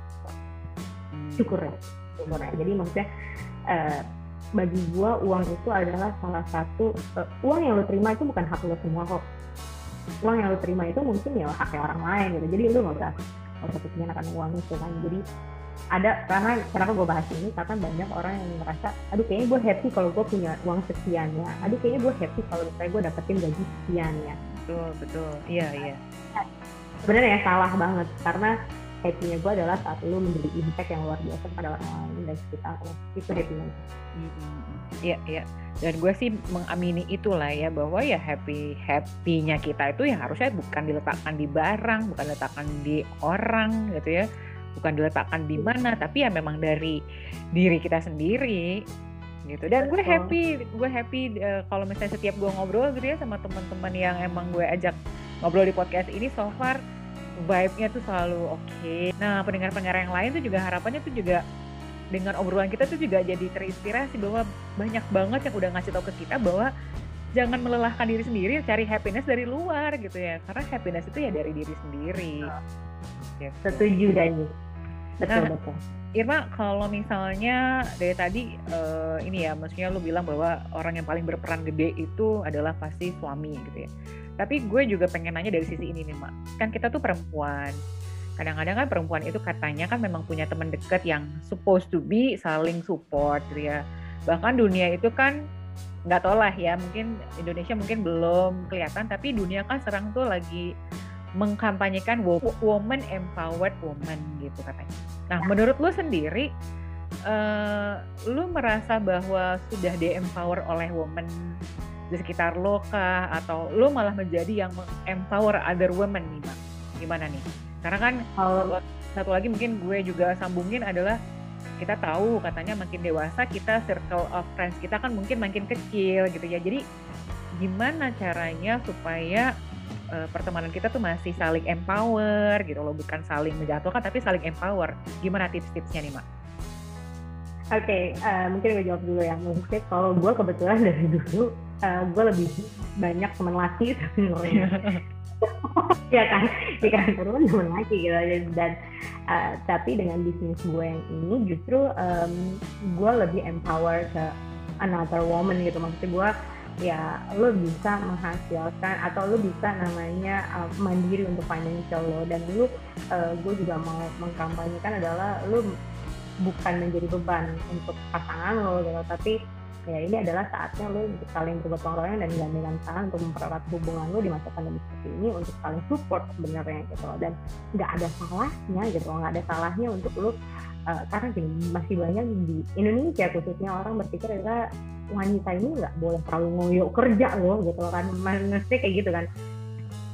Speaker 2: Hmm. syukur ya syukur ya jadi maksudnya uh, bagi gue uang itu adalah salah satu uh, uang yang lo terima itu bukan hak lo semua kok uang yang lo terima itu mungkin ya haknya orang lain gitu. Jadi lo nggak usah nggak usah pikirin akan uang itu kan jadi ada karena kenapa gue bahas ini? Karena banyak orang yang merasa aduh kayaknya gue happy kalau gue punya uang sekian ya aduh kayaknya gue happy kalau misalnya gue dapetin gaji sekian ya
Speaker 1: betul betul. Iya iya.
Speaker 2: Sebenarnya ya salah banget karena happy-nya gue adalah saat lo menjadi impact yang luar biasa pada orang lain dan sekitar lo itu happy-nya
Speaker 1: iya iya. Dan gue sih mengamini itulah ya bahwa ya happy happynya kita itu ya harusnya bukan diletakkan di barang bukan diletakkan di orang gitu ya. Bukan diletakkan di mana tapi ya memang dari diri kita sendiri gitu. Dan gue happy gue happy uh, kalau misalnya setiap gue ngobrol gitu ya sama teman-teman yang emang gue ajak ngobrol di podcast ini so far vibe-nya tuh selalu oke. Okay. Nah, pendengar-pendengar yang lain tuh juga harapannya tuh juga dengan obrolan kita tuh juga jadi terinspirasi bahwa banyak banget yang udah ngasih tau ke kita bahwa jangan melelahkan diri sendiri, cari happiness dari luar gitu ya. Karena happiness itu ya dari diri sendiri.
Speaker 2: Gitu. Setuju Dani. Betul,
Speaker 1: nah, betul. Irma, kalau misalnya dari tadi uh, ini ya, maksudnya lu bilang bahwa orang yang paling berperan gede itu adalah pasti suami gitu ya tapi gue juga pengen nanya dari sisi ini nih mak. Kan kita tuh perempuan. Kadang-kadang kan perempuan itu katanya kan memang punya teman dekat yang supposed to be saling support gitu ya. Bahkan dunia itu kan nggak tau lah ya mungkin Indonesia mungkin belum kelihatan tapi dunia kan serang tuh lagi mengkampanyekan woman empowered woman gitu katanya. Nah menurut lu sendiri, uh, lu merasa bahwa sudah di empower oleh woman di sekitar lo kah atau lo malah menjadi yang empower other women nih Mak? gimana nih karena kan kalau satu lagi mungkin gue juga sambungin adalah kita tahu katanya makin dewasa kita circle of friends kita kan mungkin makin kecil gitu ya jadi gimana caranya supaya uh, pertemanan kita tuh masih saling empower gitu loh bukan saling menjatuhkan tapi saling empower gimana tips-tipsnya nih mak?
Speaker 2: Oke, okay, uh, eh, mungkin gue jawab dulu ya. Mungkin kalau gue kebetulan dari dulu uh, eh, gue lebih banyak teman laki sebenarnya. Ya kan? Ya kan? Teman teman laki gitu. Dan uh, tapi dengan bisnis gue yang ini justru um, gue lebih empower ke another woman gitu. Maksudnya gue ya lo bisa menghasilkan atau lo bisa namanya uh, mandiri untuk financial lo. Dan lo uh, gue juga mau mengkampanyekan adalah lo bukan menjadi beban untuk pasangan lo gitu. Tapi ya ini adalah saatnya lo saling bergotong royong dan gandengan tangan untuk mempererat hubungan lo di masa pandemi seperti ini untuk saling support sebenarnya gitu dan nggak ada salahnya gitu nggak ada salahnya untuk lo uh, karena gini masih banyak di Indonesia khususnya orang berpikir adalah wanita ini nggak boleh terlalu ngoyo kerja loh gitu kan. Maksudnya kayak gitu kan.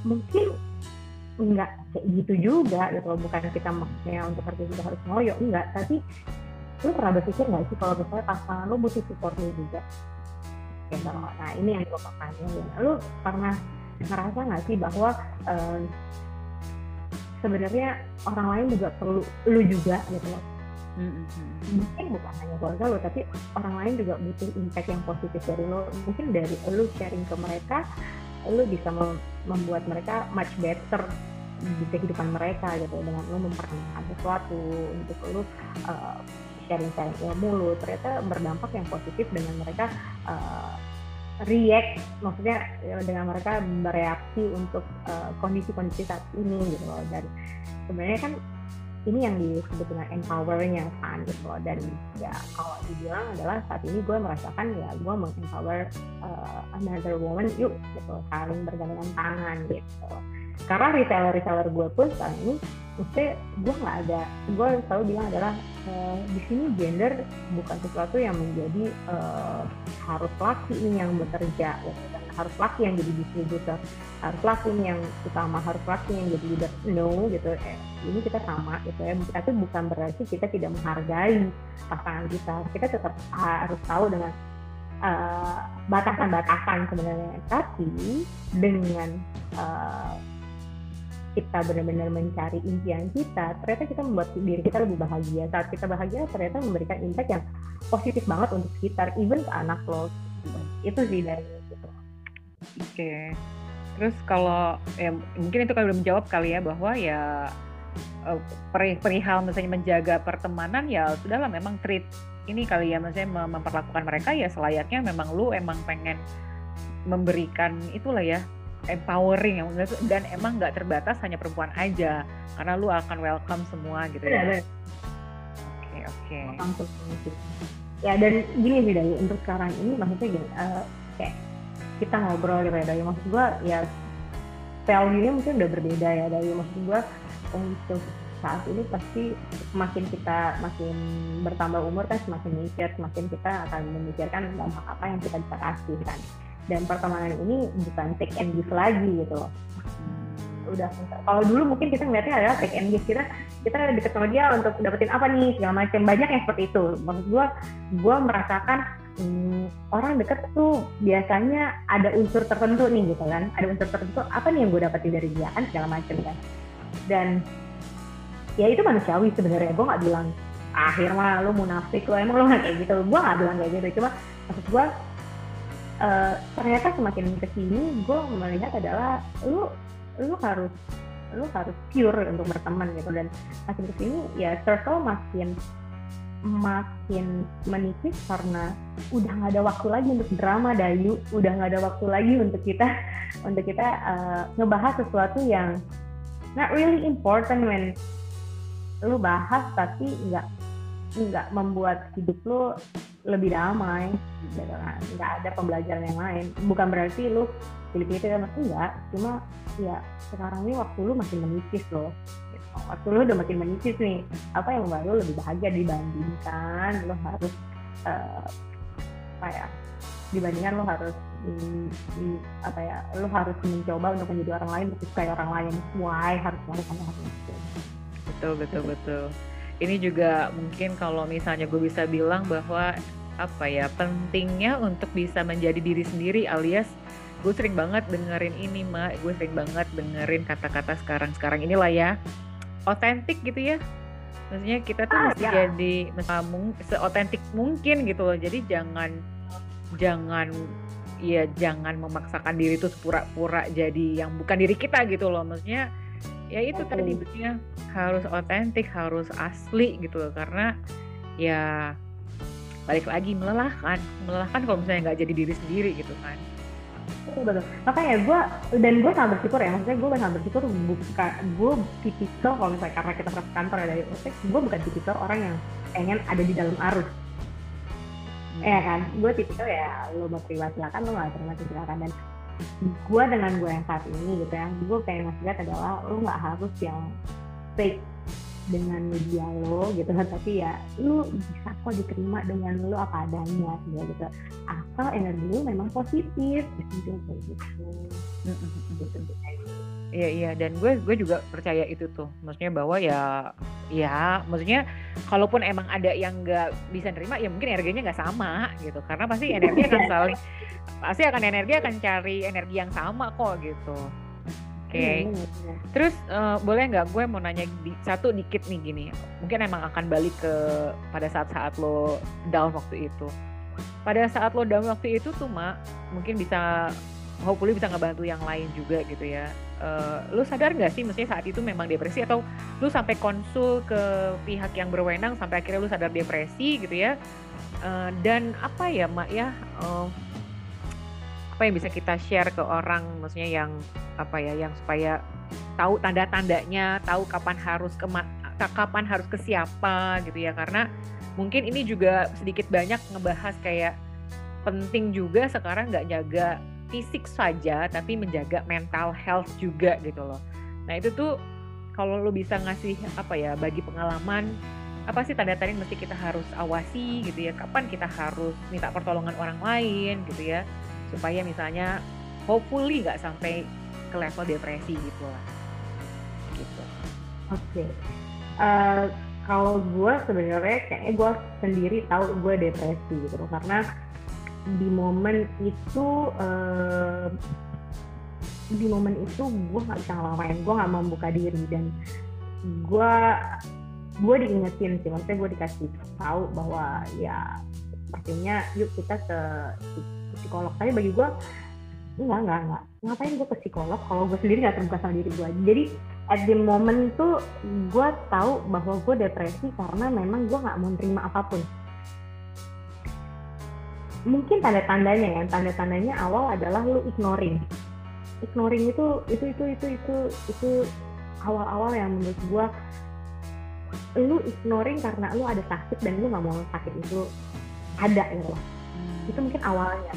Speaker 2: Mungkin nggak kayak gitu juga gitu loh. Bukan kita maksudnya untuk kerja harus ngoyo enggak tapi lu pernah berpikir nggak sih kalau misalnya pasangan lu butuh support lu juga? Gitu. Nah ini yang gue pertanyain. Lu pernah ngerasa nggak sih bahwa um, sebenarnya orang lain juga perlu lu juga gitu loh? Mm-hmm. mungkin bukan hanya keluarga lo tapi orang lain juga butuh impact yang positif dari lo mungkin dari lo sharing ke mereka lo bisa membuat mereka much better di kehidupan mereka gitu. Dengan lo memperkenalkan sesuatu untuk lo uh, sharing sharing ilmu lo ternyata berdampak yang positif dengan mereka uh, react maksudnya ya, dengan mereka bereaksi untuk kondisi-kondisi uh, saat ini gitu loh. Dan sebenarnya kan ini yang disebut dengan empowernya kan gitu loh. Dan ya kalau dibilang adalah saat ini gue merasakan ya gue mengempower uh, another woman yuk gitu saling bergandengan tangan gitu karena reseller reseller gue pun sekarang ini gue nggak ada gue selalu bilang adalah uh, di sini gender bukan sesuatu yang menjadi uh, harus laki ini yang bekerja harus laki yang jadi distributor harus laki yang utama harus laki yang jadi leader. No gitu. Eh, ini kita sama gitu ya. Tapi bukan berarti kita tidak menghargai pasangan kita. Kita tetap harus tahu dengan eh, batasan-batasan uh, sebenarnya. Tapi dengan uh, kita benar-benar mencari impian kita, ternyata kita membuat diri kita lebih bahagia. Saat kita bahagia, ternyata memberikan impact yang positif banget untuk sekitar, even ke anak lo. Itu sih dari
Speaker 1: Oke. Terus kalau ya mungkin itu kalau belum menjawab kali ya bahwa ya uh, perihal misalnya menjaga pertemanan ya sudahlah memang treat ini kali ya maksudnya memperlakukan mereka ya selayaknya memang lu emang pengen memberikan itulah ya empowering yang dan emang nggak terbatas hanya perempuan aja karena lu akan welcome semua gitu ya.
Speaker 2: Oke oke. Ya dan gini sih dari untuk sekarang ini maksudnya gini uh, kayak kita ngobrol gitu ya dari maksud gue ya value-nya mungkin udah berbeda ya dari maksud gue untuk saat ini pasti makin kita makin bertambah umur kan semakin mikir semakin kita akan memikirkan dampak apa yang kita bisa kasih kan dan pertemanan ini bukan take and give lagi gitu loh. Udah kalau dulu mungkin kita ngeliatnya adalah take and give. Kita kita deket sama dia untuk dapetin apa nih segala macam banyak yang seperti itu. Maksud gue gue merasakan hmm, orang deket tuh biasanya ada unsur tertentu nih gitu kan. Ada unsur tertentu apa nih yang gue dapetin dari dia? Kan segala macam kan. Dan ya itu manusiawi sebenarnya. Gue nggak bilang akhir mah lu munafik lo emang lo nggak kayak gitu. Gue nggak bilang kayak gitu. Cuma maksud gue uh, ternyata semakin ke sini gue melihat adalah lu lu harus lu harus pure untuk berteman gitu. Dan makin ke sini ya circle makin makin menipis karena udah nggak ada waktu lagi untuk drama Dayu. Udah nggak ada waktu lagi untuk kita untuk kita uh, ngebahas sesuatu yang not really important when lu bahas tapi nggak nggak membuat hidup lu lebih damai gitu kan. Nggak ada pembelajaran yang lain. Bukan berarti lu pilih-pilih kan enggak cuma ya sekarang ini waktu lu masih menipis loh waktu lu udah makin menipis nih apa yang lu lebih bahagia dibandingkan lu harus uh, apa ya dibandingkan lu harus mm, mm, apa ya lu harus mencoba untuk menjadi orang lain untuk kayak orang lain. Why? Harus melakukan hal itu
Speaker 1: betul betul betul ini juga mungkin kalau misalnya gue bisa bilang bahwa apa ya pentingnya untuk bisa menjadi diri sendiri alias gue sering banget dengerin ini mak gue sering banget dengerin kata-kata sekarang sekarang inilah ya otentik gitu ya. Maksudnya kita tuh ah, ya. jadi mung seotentik mungkin gitu loh. Jadi jangan jangan ya jangan memaksakan diri tuh pura-pura jadi yang bukan diri kita gitu loh. Maksudnya ya itu okay. tadi maksudnya harus otentik harus asli gitu loh. Karena ya balik lagi melelahkan melelahkan kalau misalnya nggak jadi diri sendiri gitu kan.
Speaker 2: Betul betul. Makanya gue dan gue sangat bersyukur ya. Maksudnya gue sangat bersyukur bukan gue tipikal kalau misalnya karena kita pernah kantor ya dari gue bukan tipikal orang yang pengen ada di dalam arus. Ya kan? Gue tipikal ya lo mau privat silakan lo nggak terima silakan. Dan gue dengan gue yang saat ini gitu ya. Gue pengen ngasih lihat adalah lo nggak harus yang fake dengan media lo gitu. Tapi ya lu bisa kok diterima dengan lo apa adanya gitu asal energi lo memang positif. Gitu gitu
Speaker 1: gitu Iya iya. Dan gue gue juga percaya itu tuh. Maksudnya bahwa ya ya maksudnya kalaupun emang ada yang nggak bisa nerima ya mungkin energinya nggak sama gitu. Karena pasti energi akan saling pasti akan energi akan cari energi yang sama kok gitu. Oke. Okay. terus uh, boleh nggak gue mau nanya di, satu dikit nih gini. Mungkin emang akan balik ke pada saat-saat lo down waktu itu. Pada saat lo down waktu itu tuh mak mungkin bisa hopefully bisa ngebantu yang lain juga gitu ya. Uh, lu sadar nggak sih mestinya saat itu memang depresi atau lu sampai konsul ke pihak yang berwenang sampai akhirnya lu sadar depresi gitu ya? Uh, dan apa ya mak ya uh, apa yang bisa kita share ke orang maksudnya yang apa ya yang supaya tahu tanda-tandanya tahu kapan harus ke kapan harus ke siapa gitu ya? Karena mungkin ini juga sedikit banyak ngebahas kayak penting juga sekarang nggak jaga fisik saja tapi menjaga mental health juga gitu loh. Nah itu tuh kalau lo bisa ngasih apa ya bagi pengalaman apa sih tanda-tanda yang mesti kita harus awasi gitu ya? Kapan kita harus minta pertolongan orang lain gitu ya? Supaya misalnya hopefully nggak sampai ke level depresi gitu lah. Gitu.
Speaker 2: Oke. Okay. uh, eh, kalau gue sebenarnya kayaknya gue sendiri tahu gue depresi gitu karena di momen itu uh, di momen itu gue nggak bisa ngelawain gue nggak membuka diri. Dan gue gue diingetin sih maksudnya gue dikasih tahu bahwa ya sepertinya yuk kita ke, psikolog. Tapi bagi gue enggak enggak enggak ngapain gue ke psikolog kalau gue sendiri nggak terbuka sama diri gue jadi at the moment itu gue tahu bahwa gue depresi karena memang gue nggak mau terima apa pun mungkin tanda-tandanya ya. Tanda-tandanya awal adalah lu ignoring. Ignoring itu itu itu itu itu itu awal-awal yang menurut gua lu ignoring karena lu ada sakit dan lu nggak mau sakit itu ada gitu loh. Hmm. itu mungkin awalnya.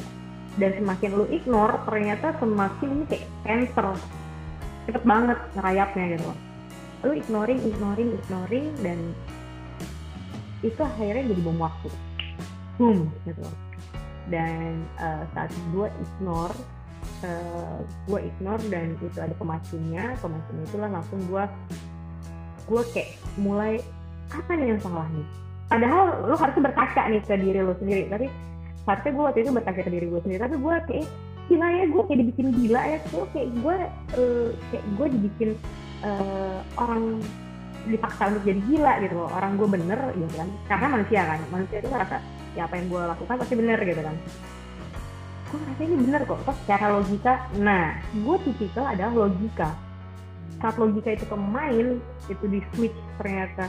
Speaker 2: Dan semakin lu ignore ternyata semakin ini kayak cancer. Cepet banget ngerayapnya gitu loh. Lu ignoring ignoring ignoring dan itu akhirnya jadi bom waktu. Boom gitu loh dan uh, saat gue ignore uh, gue ignore dan itu ada pemacunya pemacunya itulah langsung gue gue kayak mulai apa nih yang salah nih? Padahal lo harusnya berkaca nih ke diri lo sendiri tapi harusnya gue waktu itu berkaca ke diri gue sendiri tapi gue kayak gila ya gue kayak dibikin gila ya tuh kayak gue uh, kayak gue dibikin uh, orang dipaksa untuk jadi gila gitu loh orang gue bener gitu kan. Karena manusia kan manusia itu ngerasa ya apa yang gue lakukan pasti bener gitu kan. Gue ngerasa ini bener kok terus secara logika. Nah gue tipikal adalah logika. Saat logika itu pemain itu di switch ternyata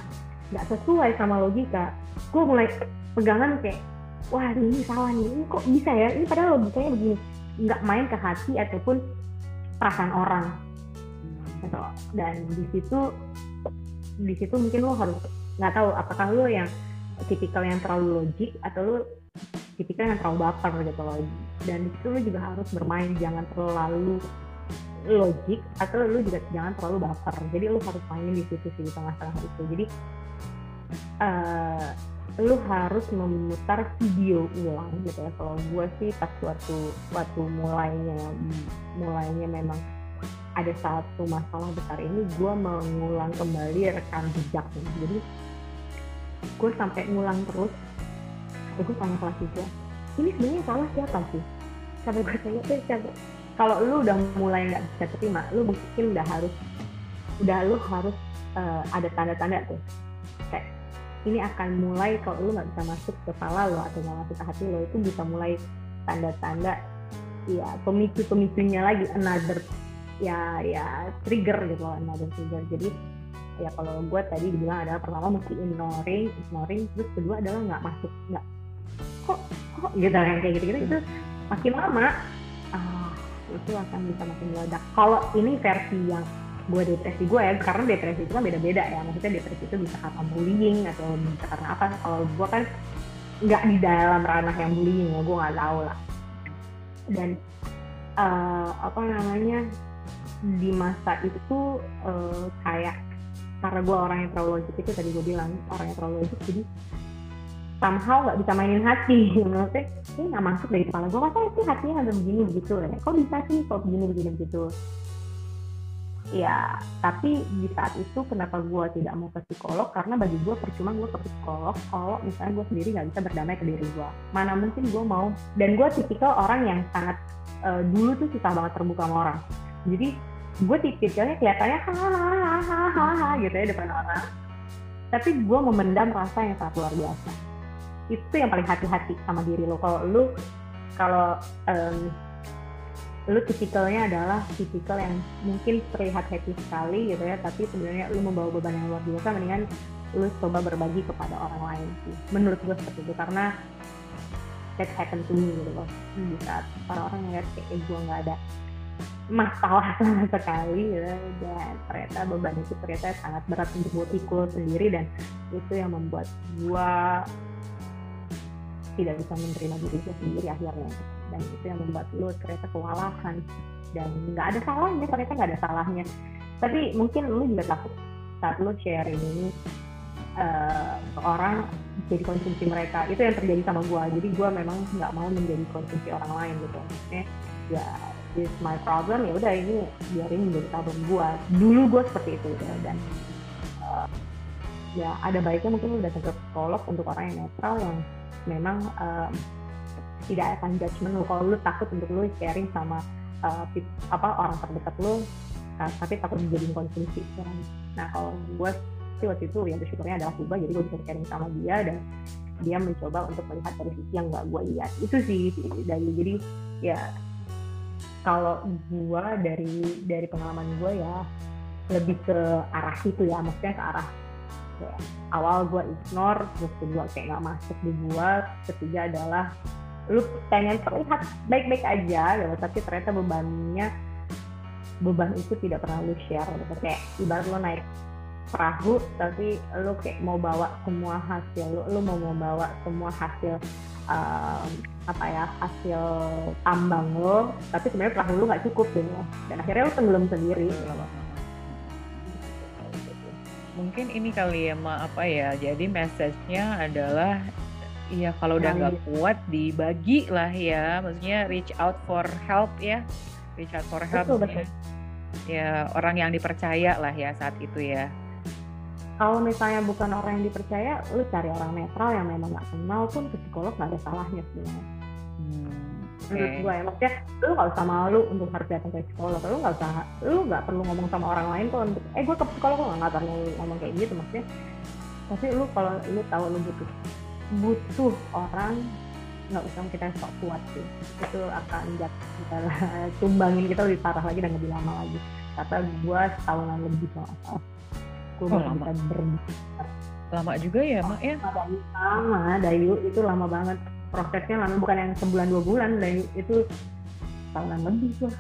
Speaker 2: nggak sesuai sama logika gue mulai pegangan kayak wah ini salah nih ini kok bisa ya? Ini padahal logikanya begini. Nggak main ke hati ataupun perasaan orang. Gitu. dan di situ di situ mungkin lo harus nggak tahu apakah lo yang tipikal yang terlalu logik atau lu tipikal yang terlalu baper gitu loh. Dan itu lu juga harus bermain jangan terlalu logik atau lu juga jangan terlalu baper. Jadi lu harus mainin di situ sih di tengah-tengah itu. Jadi uh, lu harus memutar video ulang gitu ya. Kalau gue sih pas waktu waktu mulainya mulainya memang ada satu masalah besar ini gue mengulang kembali rekam jejak jadi gue sampai ngulang terus. Sampai gue tanya kelas tiga. Ini sebenarnya salah siapa sih? Sampai gue tanya? Tuh siapa? Kalau lu udah mulai nggak bisa terima lu mungkin udah harus udah lu harus uh, ada tanda-tanda tuh. Kayak ini akan mulai kalau lu nggak bisa masuk ke kepala lo atau nggak masuk ke hati lo itu bisa mulai tanda-tanda ya pemicu-pemicunya lagi another ya ya trigger gitu loh another trigger. Jadi ya kalau gue tadi dibilang adalah pertama mesti ignoring ignoring terus kedua adalah nggak masuk nggak kok kok gitu kan kayak gitu gitu itu makin lama uh, itu akan bisa makin meledak. Kalau ini versi yang gue depresi gue ya karena depresi itu kan beda-beda ya maksudnya depresi itu bisa karena bullying atau bisa karena apa kalau gue kan nggak di dalam ranah yang bullying ya gue nggak tahu lah. Dan uh, apa namanya di masa itu uh, kayak karena gue orang yang terlalu logik itu tadi gue bilang orang yang terlalu logik jadi somehow nggak bisa mainin hati maksudnya ini nggak masuk dari kepala gue masa sih hatinya ada begini begitu ya? Kok bisa sih kok begini begini begitu? Ya tapi di saat itu kenapa gue tidak mau ke psikolog? Karena bagi gue percuma gue ke psikolog kalau misalnya gue sendiri nggak bisa berdamai ke diri gue mana mungkin gue mau. Dan gue tipikal orang yang sangat uh, dulu tuh susah banget terbuka sama orang. Jadi gue tipikalnya kelihatannya hahaha gitu ya depan orang. Tapi gue memendam rasa yang sangat luar biasa. Itu yang paling hati-hati sama diri lo. Kalau lu kalau um, lu tipikalnya adalah tipikal yang mungkin terlihat happy sekali gitu ya tapi sebenarnya lu membawa beban yang luar biasa mendingan lu coba berbagi kepada orang lain sih. Menurut gue seperti itu karena that happen to me gitu loh. Di saat para orang ngeliat kayak gue nggak ada masalah sama sekali ya. Dan ternyata beban itu ternyata sangat berat untuk buat pikul sendiri dan itu yang membuat gue tidak bisa menerima diri gue sendiri akhirnya. Dan itu yang membuat lu ternyata kewalahan dan nggak ada salahnya ternyata nggak ada salahnya. Tapi mungkin lu juga takut saat lu share ini uh, orang jadi konsumsi mereka. Itu yang terjadi sama gue jadi gue memang nggak mau menjadi konsumsi orang lain gitu. Maksudnya ya this my problem ya udah ini biarin menjadi problem gue dulu gue seperti itu ya dan uh, ya ada baiknya mungkin lu datang ke psikolog untuk orang yang netral yang memang uh, tidak akan judgment lu. Kalau lu takut untuk lu sharing sama uh, apa orang terdekat lu uh, tapi takut menjadi konsumsi nah kalau gue sih waktu itu yang bersyukurnya adalah Kuba jadi gue bisa sharing sama dia dan dia mencoba untuk melihat dari sisi yang nggak gue lihat. Itu sih dari jadi ya kalau gue dari dari pengalaman gue ya lebih ke arah itu ya maksudnya ke arah kayak awal gue ignore terus kedua kayak nggak masuk di gue ketiga adalah lu pengen terlihat baik-baik aja gitu. Tapi ternyata bebannya beban itu tidak pernah lu share gitu. Kayak ibarat lu naik perahu tapi lu kayak mau bawa semua hasil lu lu mau membawa semua hasil um, apa ya hasil tambang lo tapi sebenarnya perahu lu nggak cukup gitu dan akhirnya lu tenggelam sendiri
Speaker 1: mungkin ini kali ya ma apa ya jadi message-nya adalah Iya, kalau udah nggak iya. kuat dibagi lah ya, maksudnya reach out for help ya, reach out for help betul, betul. ya. orang yang dipercaya lah ya saat itu ya.
Speaker 2: Kalau misalnya bukan orang yang dipercaya, lu cari orang netral yang memang nggak kenal pun ke psikolog nggak ada salahnya sebenarnya. Hmm, okay. Menurut gue ya, maksudnya lu nggak usah malu untuk harus datang ke psikolog, lu nggak usah, lu nggak perlu ngomong sama orang lain kok untuk, eh gue ke psikolog nggak perlu ngomong kayak gitu maksudnya. Tapi lu kalau lu tahu lu butuh butuh orang nggak usah kita sok kuat sih itu akan jat kita tumbangin kita lebih parah lagi dan lebih lama lagi kata gue setahunan lebih kalau gue oh, lama.
Speaker 1: bisa lama juga ya mak ya?
Speaker 2: Lama Dayu. Itu lama banget. Prosesnya lama bukan yang sebulan dua bulan Dayu. Itu tahunan lebih gue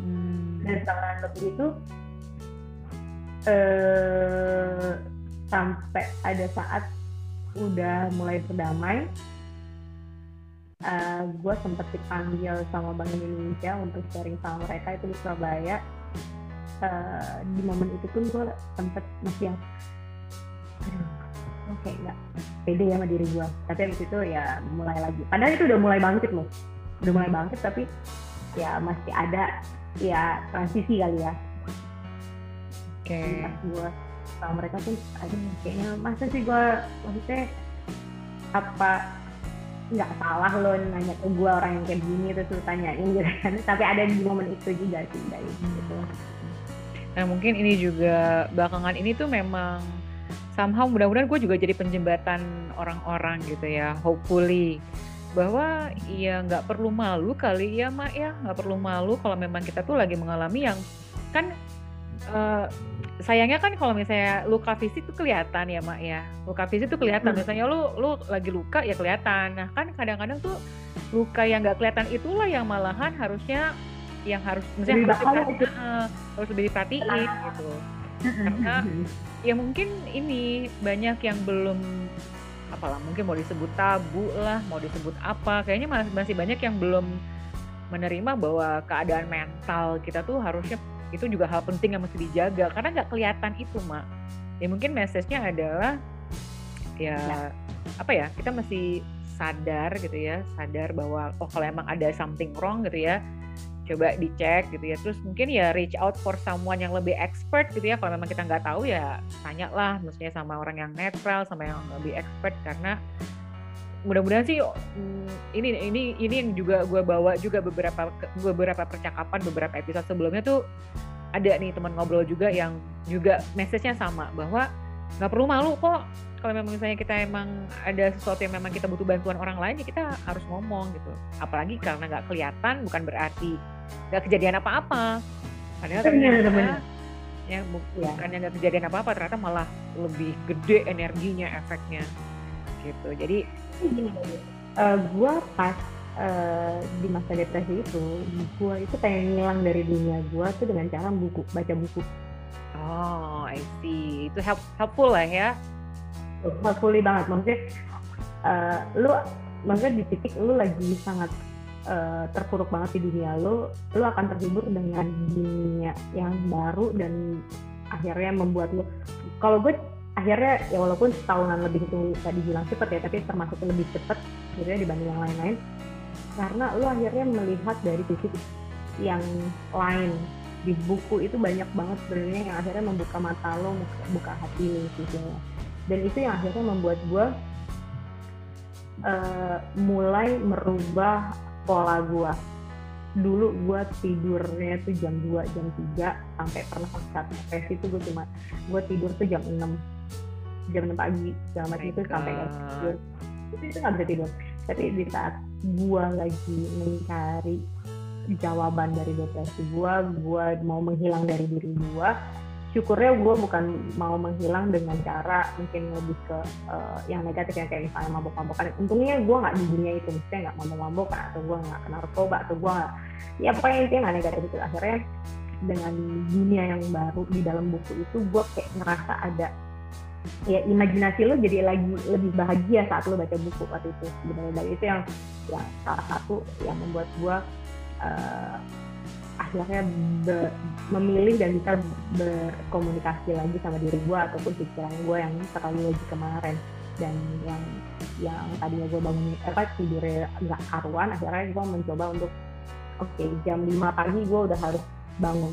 Speaker 2: hmm. dan tahunan lebih itu eh, sampai ada saat udah mulai berdamai uh, eh, gue sempet dipanggil sama Bank Indonesia untuk sharing sama mereka itu di Surabaya uh, di momen itu pun gue sempet masih yang aduh oke okay, nggak pede ya sama diri gue tapi habis itu ya mulai lagi. Padahal itu udah mulai bangkit loh. Udah mulai bangkit tapi ya masih ada ya transisi kali ya.
Speaker 1: Oke. Okay.
Speaker 2: gue sama mereka tuh aduh kayaknya masa sih gue maksudnya apa nggak salah lo nanya ke gue orang yang kayak gini? Terus lo tanyain gitu kan. Tapi ada di momen itu juga sih dari gitu
Speaker 1: nah mungkin ini juga belakangan ini tuh memang somehow mudah-mudahan gue juga jadi penjembatan orang-orang gitu ya hopefully. Bahwa ya nggak perlu malu kali ya mak ya. Nggak perlu malu kalau memang kita tuh lagi mengalami yang kan uh, sayangnya kan kalau misalnya luka fisik tuh kelihatan ya mak ya. Luka fisik tuh kelihatan. Hmm. misalnya lu lu lagi luka ya kelihatan. Nah kan kadang-kadang tuh luka yang nggak kelihatan itulah yang malahan harusnya yang harus misalnya harus, diperhati, uh, harus lebih diperhatiin uh. gitu. Karena ya mungkin ini banyak yang belum apalah mungkin mau disebut tabu lah mau disebut apa. Kayaknya masih banyak yang belum menerima bahwa keadaan mental kita tuh harusnya itu juga hal penting yang mesti dijaga. Karena nggak kelihatan itu mak. Ya mungkin message-nya adalah ya, ya apa ya kita mesti sadar gitu ya sadar bahwa oh kalau emang ada something wrong gitu ya coba dicek gitu ya. Terus mungkin ya reach out for someone yang lebih expert gitu ya. Kalau memang kita nggak tahu ya tanya lah maksudnya sama orang yang netral sama yang lebih expert. Karena mudah-mudahan sih mm, ini ini ini yang juga gue bawa juga beberapa beberapa percakapan beberapa episode sebelumnya tuh ada nih teman ngobrol juga yang juga message-nya sama bahwa nggak perlu malu kok. Kalau memang misalnya kita emang ada sesuatu yang memang kita butuh bantuan orang lain ya kita harus ngomong gitu. Apalagi karena nggak kelihatan bukan berarti nggak kejadian apa-apa. Padahal ternyata yang ya. bukan yang nggak kejadian apa-apa ternyata malah lebih gede energinya efeknya. Gitu. Jadi
Speaker 2: uh, gue pas uh, di masa depresi itu gue itu pengen ngilang dari dunia gue tuh dengan cara buku baca buku
Speaker 1: oh I see. Itu help, helpful lah ya.
Speaker 2: Fully banget. Maksudnya uh, lu maksudnya di titik lu lagi sangat uh, terpuruk banget di dunia lu lu akan terhibur dengan dunia yang baru dan akhirnya membuat lu kalau gue akhirnya ya walaupun setahunan lebih itu bisa dibilang cepet ya tapi termasuk lebih cepet gitu ya dibanding yang lain-lain. Karena lu akhirnya melihat dari sisi yang lain di buku itu banyak banget sebenarnya yang akhirnya membuka mata lo buka hati lo gitu dan itu yang akhirnya membuat gue uh, mulai merubah pola gue dulu gue tidurnya tuh jam 2, jam 3 sampai pernah saat depresi itu gue cuma gue tidur tuh jam 6 jam 6 pagi jam macam itu sampai gak tidur. Itu itu gak bisa tidur. Tapi di saat gue lagi mencari jawaban dari depresi gue gue mau menghilang dari diri gue syukurnya gue bukan mau menghilang dengan cara mungkin lebih ke uh, yang negatif yang kayak misalnya mabok-mabokan. Untungnya gue nggak di dunia itu maksudnya nggak mabok-mabokan atau gue nggak kena narkoba atau gue nggak ya pokoknya intinya nggak negatif itu. Akhirnya dengan dunia yang baru di dalam buku itu gue kayak ngerasa ada ya imajinasi lo jadi lagi lebih bahagia saat lo baca buku waktu itu. Sebenarnya dari itu yang yang salah satu yang membuat gue uh, akhirnya memilih dan bisa berkomunikasi lagi sama diri gue ataupun pikiran gue yang terlalu lagi kemarin. Dan yang yang tadinya gue bangun apa tidurnya nggak karuan akhirnya gue mencoba untuk oke okay, jam 5 pagi gue udah harus bangun.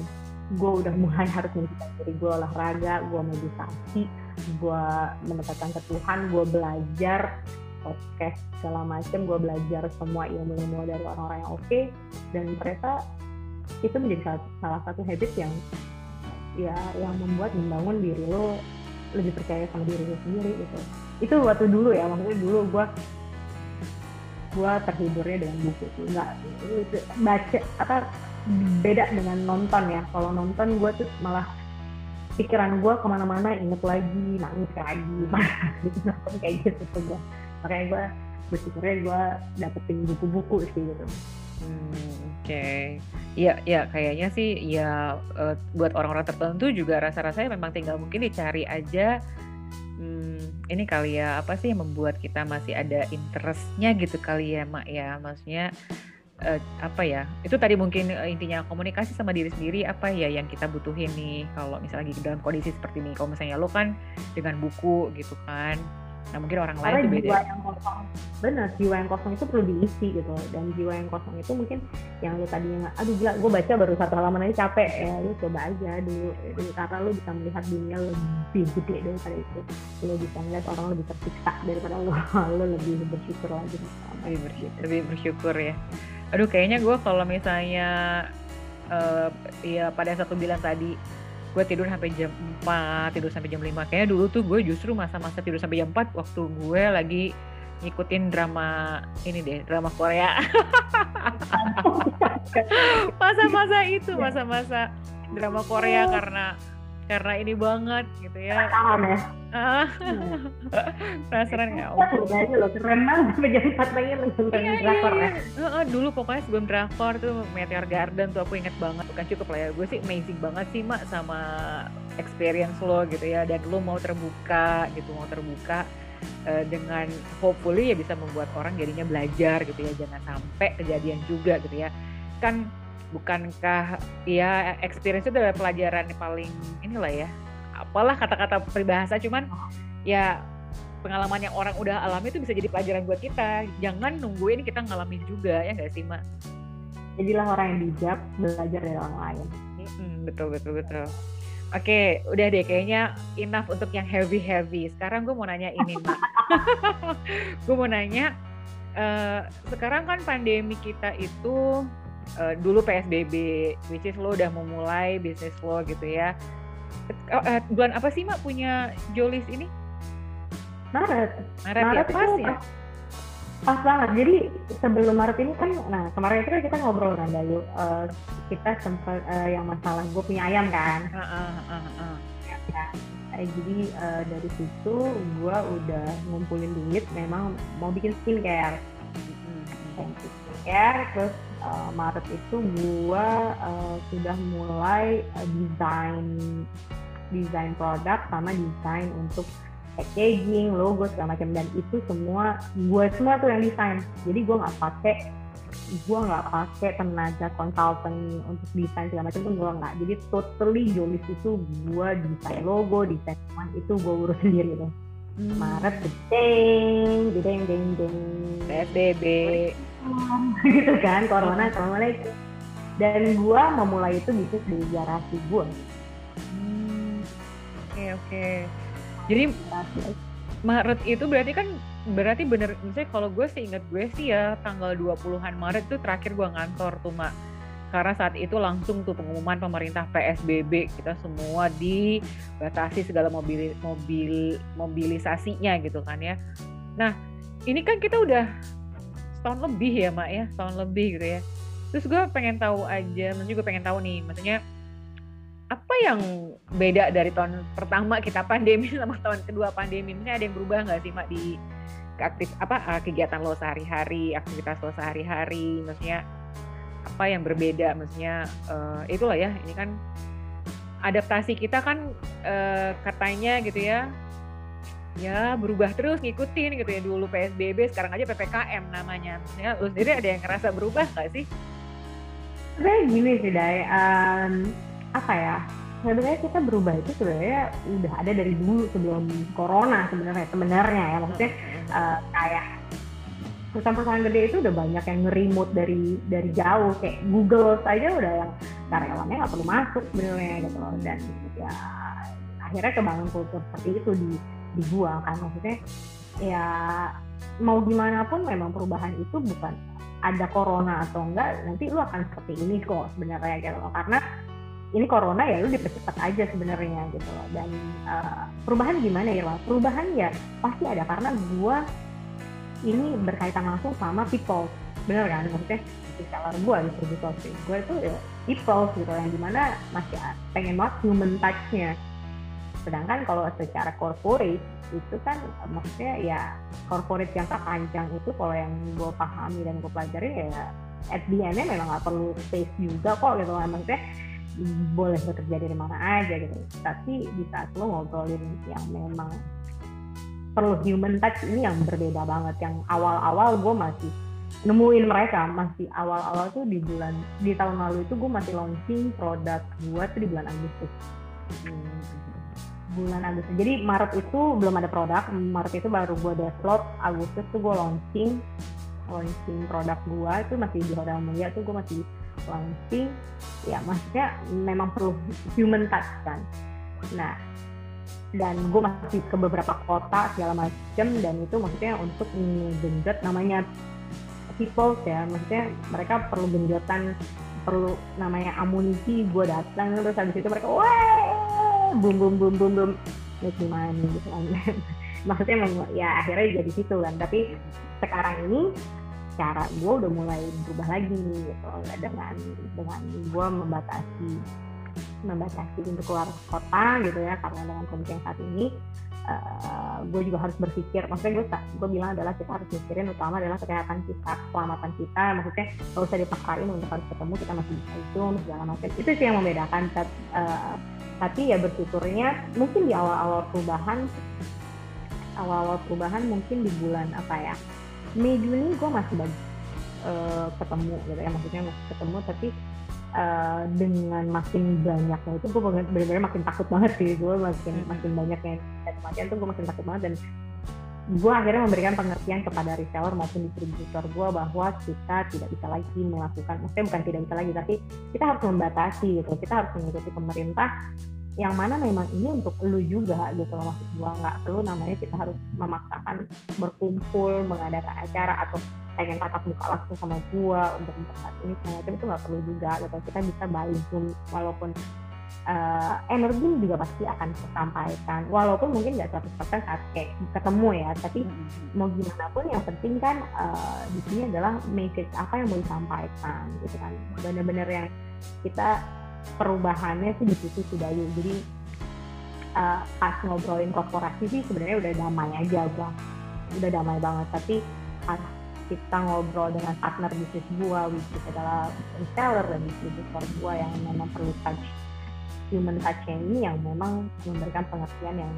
Speaker 2: Gue udah mulai harus mencintai diri gue olahraga gue meditasi gue mendekatkan ke Tuhan gue belajar podcast segala macam gue belajar semua ilmu-ilmu dari orang-orang yang oke okay, dan ternyata itu menjadi salah, satu habit yang ya yang membuat membangun diri lo lebih percaya sama diri lo sendiri gitu. Itu waktu dulu ya maksudnya dulu gue gue terhiburnya dengan buku tuh nggak baca apa beda dengan nonton ya. Kalau nonton gue tuh malah pikiran gue ke mana-mana inget lagi nangis lagi gitu nonton kayak gitu tuh gue makanya gue bersyukurnya gue dapetin buku-buku sih gitu.
Speaker 1: Hmm, oke. Iya, ya kayaknya sih ya buat orang-orang tertentu juga rasa-rasanya memang tinggal mungkin dicari aja hmm, ini kali ya apa sih yang membuat kita masih ada interestnya gitu kali ya mak ya. Maksudnya uh, apa ya itu tadi mungkin uh, intinya komunikasi sama diri sendiri apa ya yang kita butuhin nih kalau misalnya lagi dalam kondisi seperti ini. Kalau misalnya lo kan dengan buku gitu kan Nah mungkin orang Karena lain
Speaker 2: itu beda. yang kosong, benar jiwa yang kosong itu perlu diisi gitu. Dan jiwa yang kosong itu mungkin yang lu tadinya, aduh gila, gue baca baru satu halaman aja capek ya, lu coba aja dulu. Karena lu bisa melihat dunia lebih gede daripada itu. Lu bisa melihat orang lebih tersiksa daripada lu, lu lebih bersyukur lagi.
Speaker 1: Lebih bersyukur, lebih bersyukur ya. Aduh kayaknya gue kalau misalnya uh, ya pada satu bilang tadi gue tidur sampai jam 4 tidur sampai jam 5 kayaknya dulu tuh gue justru masa-masa tidur sampai jam 4 waktu gue lagi ngikutin drama ini deh drama Korea masa-masa itu masa-masa drama Korea karena karena ini banget gitu ya.
Speaker 2: Paham ya.
Speaker 1: Ah, penasaran ya. Oh.
Speaker 2: Udah lo keren banget jam 4 pagi nonton
Speaker 1: Iya, iya,
Speaker 2: drakor ya.
Speaker 1: iya. Heeh, dulu pokoknya sebelum drakor tuh Meteor Garden tuh aku inget banget bukan cukup lah ya gue sih amazing banget sih mak sama experience lo gitu ya dan lo mau terbuka gitu mau terbuka eh, dengan hopefully ya bisa membuat orang jadinya belajar gitu ya jangan sampai kejadian juga gitu ya kan bukankah ya experience itu adalah pelajaran yang paling inilah ya apalah kata-kata peribahasa cuman ya pengalaman yang orang udah alami itu bisa jadi pelajaran buat kita jangan nungguin kita ngalamin juga ya nggak sih mak
Speaker 2: Jadilah orang yang bijak, belajar dari orang lain.
Speaker 1: Mm, betul betul betul Oke, udah deh kayaknya enough untuk yang heavy heavy. Sekarang gue mau nanya ini, Mak. gue mau nanya, eh, sekarang kan pandemi kita itu eh, dulu PSBB, which is lo udah memulai bisnis lo gitu ya. Eh, bulan apa sih, Mak, punya Jolis ini?
Speaker 2: Maret,
Speaker 1: Maret, ya,
Speaker 2: Maret
Speaker 1: pas
Speaker 2: itu
Speaker 1: ya?
Speaker 2: pas, pas banget. Jadi sebelum Maret ini kan, nah kemarin itu kan kita ngobrol kan Dayu, Eh, kita sempat eh, yang masalah gue punya ayam kan.
Speaker 1: Heeh, heeh, heeh.
Speaker 2: Eh, jadi eh, dari situ gue udah ngumpulin duit, memang mau bikin skincare.
Speaker 1: Mm,
Speaker 2: Yang skincare, terus eh, Maret itu gue eh, sudah mulai eh, desain desain produk sama desain untuk packaging, logo segala macam dan itu semua gue semua tuh yang desain. Jadi gue nggak pakai gue nggak pakai tenaga konsultan untuk desain segala macam tuh gue nggak. Jadi totally Jolis itu gue desain logo, desain teman itu gue urus sendiri tuh.
Speaker 1: Hmm.
Speaker 2: Maret gedeng, gedeng, deng, deng,
Speaker 1: PSBB.
Speaker 2: gitu kan, corona, assalamualaikum. Dan gue memulai itu bisnis di garasi gue.
Speaker 1: Hmm, Oke, oke. Jadi
Speaker 2: Garasi
Speaker 1: Maret itu berarti kan berarti bener misalnya kalau gue sih inget gue sih ya tanggal 20-an Maret tuh terakhir gue ngantor tuh mak karena saat itu langsung tuh pengumuman pemerintah PSBB kita semua dibatasi segala mobil mobil mobilisasinya gitu kan ya nah ini kan kita udah setahun lebih ya mak ya setahun lebih gitu ya terus gue pengen tahu aja maksudnya gue pengen tahu nih maksudnya apa yang beda dari tahun pertama kita pandemi sama tahun kedua pandemi? Misalnya ada yang berubah nggak sih, Mak, di aktif apa eh, kegiatan lo sehari-hari, aktivitas lo sehari-hari, maksudnya apa yang berbeda? Maksudnya eh, itulah ya, ini kan adaptasi kita kan eh, katanya gitu ya, ya berubah terus ngikutin gitu ya. Dulu PSBB, sekarang aja PPKM namanya. Maksudnya lo sendiri ada yang ngerasa berubah nggak sih?
Speaker 2: sebenarnya gini sih Day, Em, apa ya? Sebenarnya kita berubah itu sebenarnya udah ada dari dulu sebelum corona sebenarnya sebenarnya ya. Maksudnya eh, kayak perusahaan-perusahaan gede itu udah banyak yang nge-remote dari dari jauh. Kayak Google saja udah yang karyawannya nggak perlu masuk sebenarnya gitu loh. Dan ya akhirnya kebangun kultur seperti itu di di gua kan. Maksudnya ya mau gimana pun memang perubahan itu bukan ada corona atau enggak nanti lu akan seperti ini kok sebenarnya gitu loh. Karena ini corona ya lu dipercepat aja sebenarnya gitu loh. Dan eh, perubahan gimana ya perubahan ya pasti ada karena gua ini berkaitan langsung sama people. Bener kan? Maksudnya seller gua distributor sih. Gua itu ya people gitu yang di mana masih pengen banget human touch-nya sedangkan kalau secara corporate itu kan maksudnya ya corporate jangka panjang itu kalau yang gue pahami dan gue pelajari ya at the end-nya memang nggak perlu space juga kok gitu kan. Maksudnya boleh bekerja dari mana aja gitu. Tapi di saat lo ngobrolin yang memang perlu human touch ini yang berbeda banget. Yang awal-awal gue masih nemuin mereka masih awal-awal tuh di bulan di tahun lalu itu gue masih launching produk gue tuh di bulan Agustus.
Speaker 1: Hmm.
Speaker 2: Bulan Agustus. Jadi Maret itu belum ada produk, Maret itu baru gue develop, Agustus tuh gue launching, launching produk gue itu masih di Hotel Mulia tuh gue masih launching. Ya maksudnya memang perlu human touch kan. Nah dan gue masih ke beberapa kota segala macam dan itu maksudnya untuk menggenjot namanya people ya maksudnya mereka perlu genjotan perlu namanya amunisi gue datang terus habis itu mereka wah bum bum bum bum bum me money gitu kan. Maksudnya ya akhirnya jadi situ kan. Tapi sekarang ini cara gue udah mulai berubah lagi gitu. Dengan dengan gue membatasi membatasi untuk keluar kota gitu ya. Karena dengan kondisi yang saat ini uh, gue juga harus berpikir. Maksudnya gue gue bilang adalah kita harus mikirin utama adalah kesehatan kita keselamatan kita. Maksudnya gak usah dipaksain untuk harus ketemu kita masih bisa itu segala macam. Itu sih yang membedakan uh, tapi ya bersyukurnya mungkin di awal-awal perubahan awal-awal perubahan mungkin di bulan apa ya Mei Juni gue masih banyak uh, ketemu gitu ya. Maksudnya masih ketemu tapi uh, dengan makin banyaknya itu gue benar-benar makin takut banget sih. Gue makin makin banyaknya kematian tuh gue makin takut banget dan gue akhirnya memberikan pengertian kepada reseller maupun distributor gue bahwa kita tidak bisa lagi melakukan maksudnya bukan tidak bisa lagi tapi kita harus membatasi gitu. Kita harus mengikuti pemerintah yang mana memang ini untuk lu juga gitu loh maksud gue nggak perlu namanya kita harus memaksakan berkumpul mengadakan acara atau pengen tatap muka langsung sama gua untuk memperhat ini segala macam itu nggak perlu juga gitu. Kita bisa zoom walaupun uh, energi juga pasti akan tersampaikan. Walaupun mungkin nggak 100% saat kayak ketemu ya tapi mau gimana pun yang penting kan uh, di sini adalah message apa yang mau disampaikan gitu kan. Benar-benar yang kita perubahannya sih di situ sudah yuk jadi uh, pas ngobrolin korporasi sih sebenarnya udah damai aja gua udah damai banget. Tapi pas kita ngobrol dengan partner bisnis gua which is adalah reseller dan distributor gua yang memang perlu touch human touch ini yang memang memberikan pengertian yang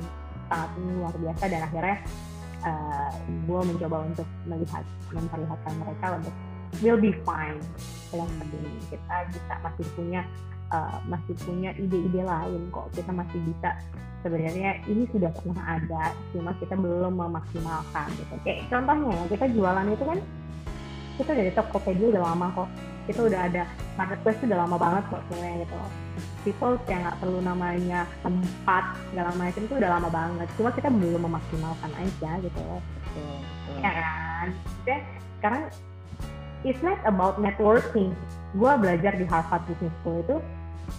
Speaker 2: sangat luar biasa dan akhirnya uh, gue mencoba untuk melihat memperlihatkan mereka untuk will be fine. Dalam penting kita bisa masih punya uh, masih punya ide-ide lain kok. Kita masih bisa sebenarnya ini sudah pernah ada cuma kita belum memaksimalkan gitu. Kayak contohnya ya kita jualan itu kan kita dari Tokopedia udah lama kok. Kita udah ada marketplace udah lama banget kok sebenarnya gitu people yang nggak perlu namanya tempat segala macam itu udah lama banget. Cuma kita belum memaksimalkan aja gitu. Loh ya kan? Jadi, sekarang it's not about networking. Gue belajar di Harvard Business School itu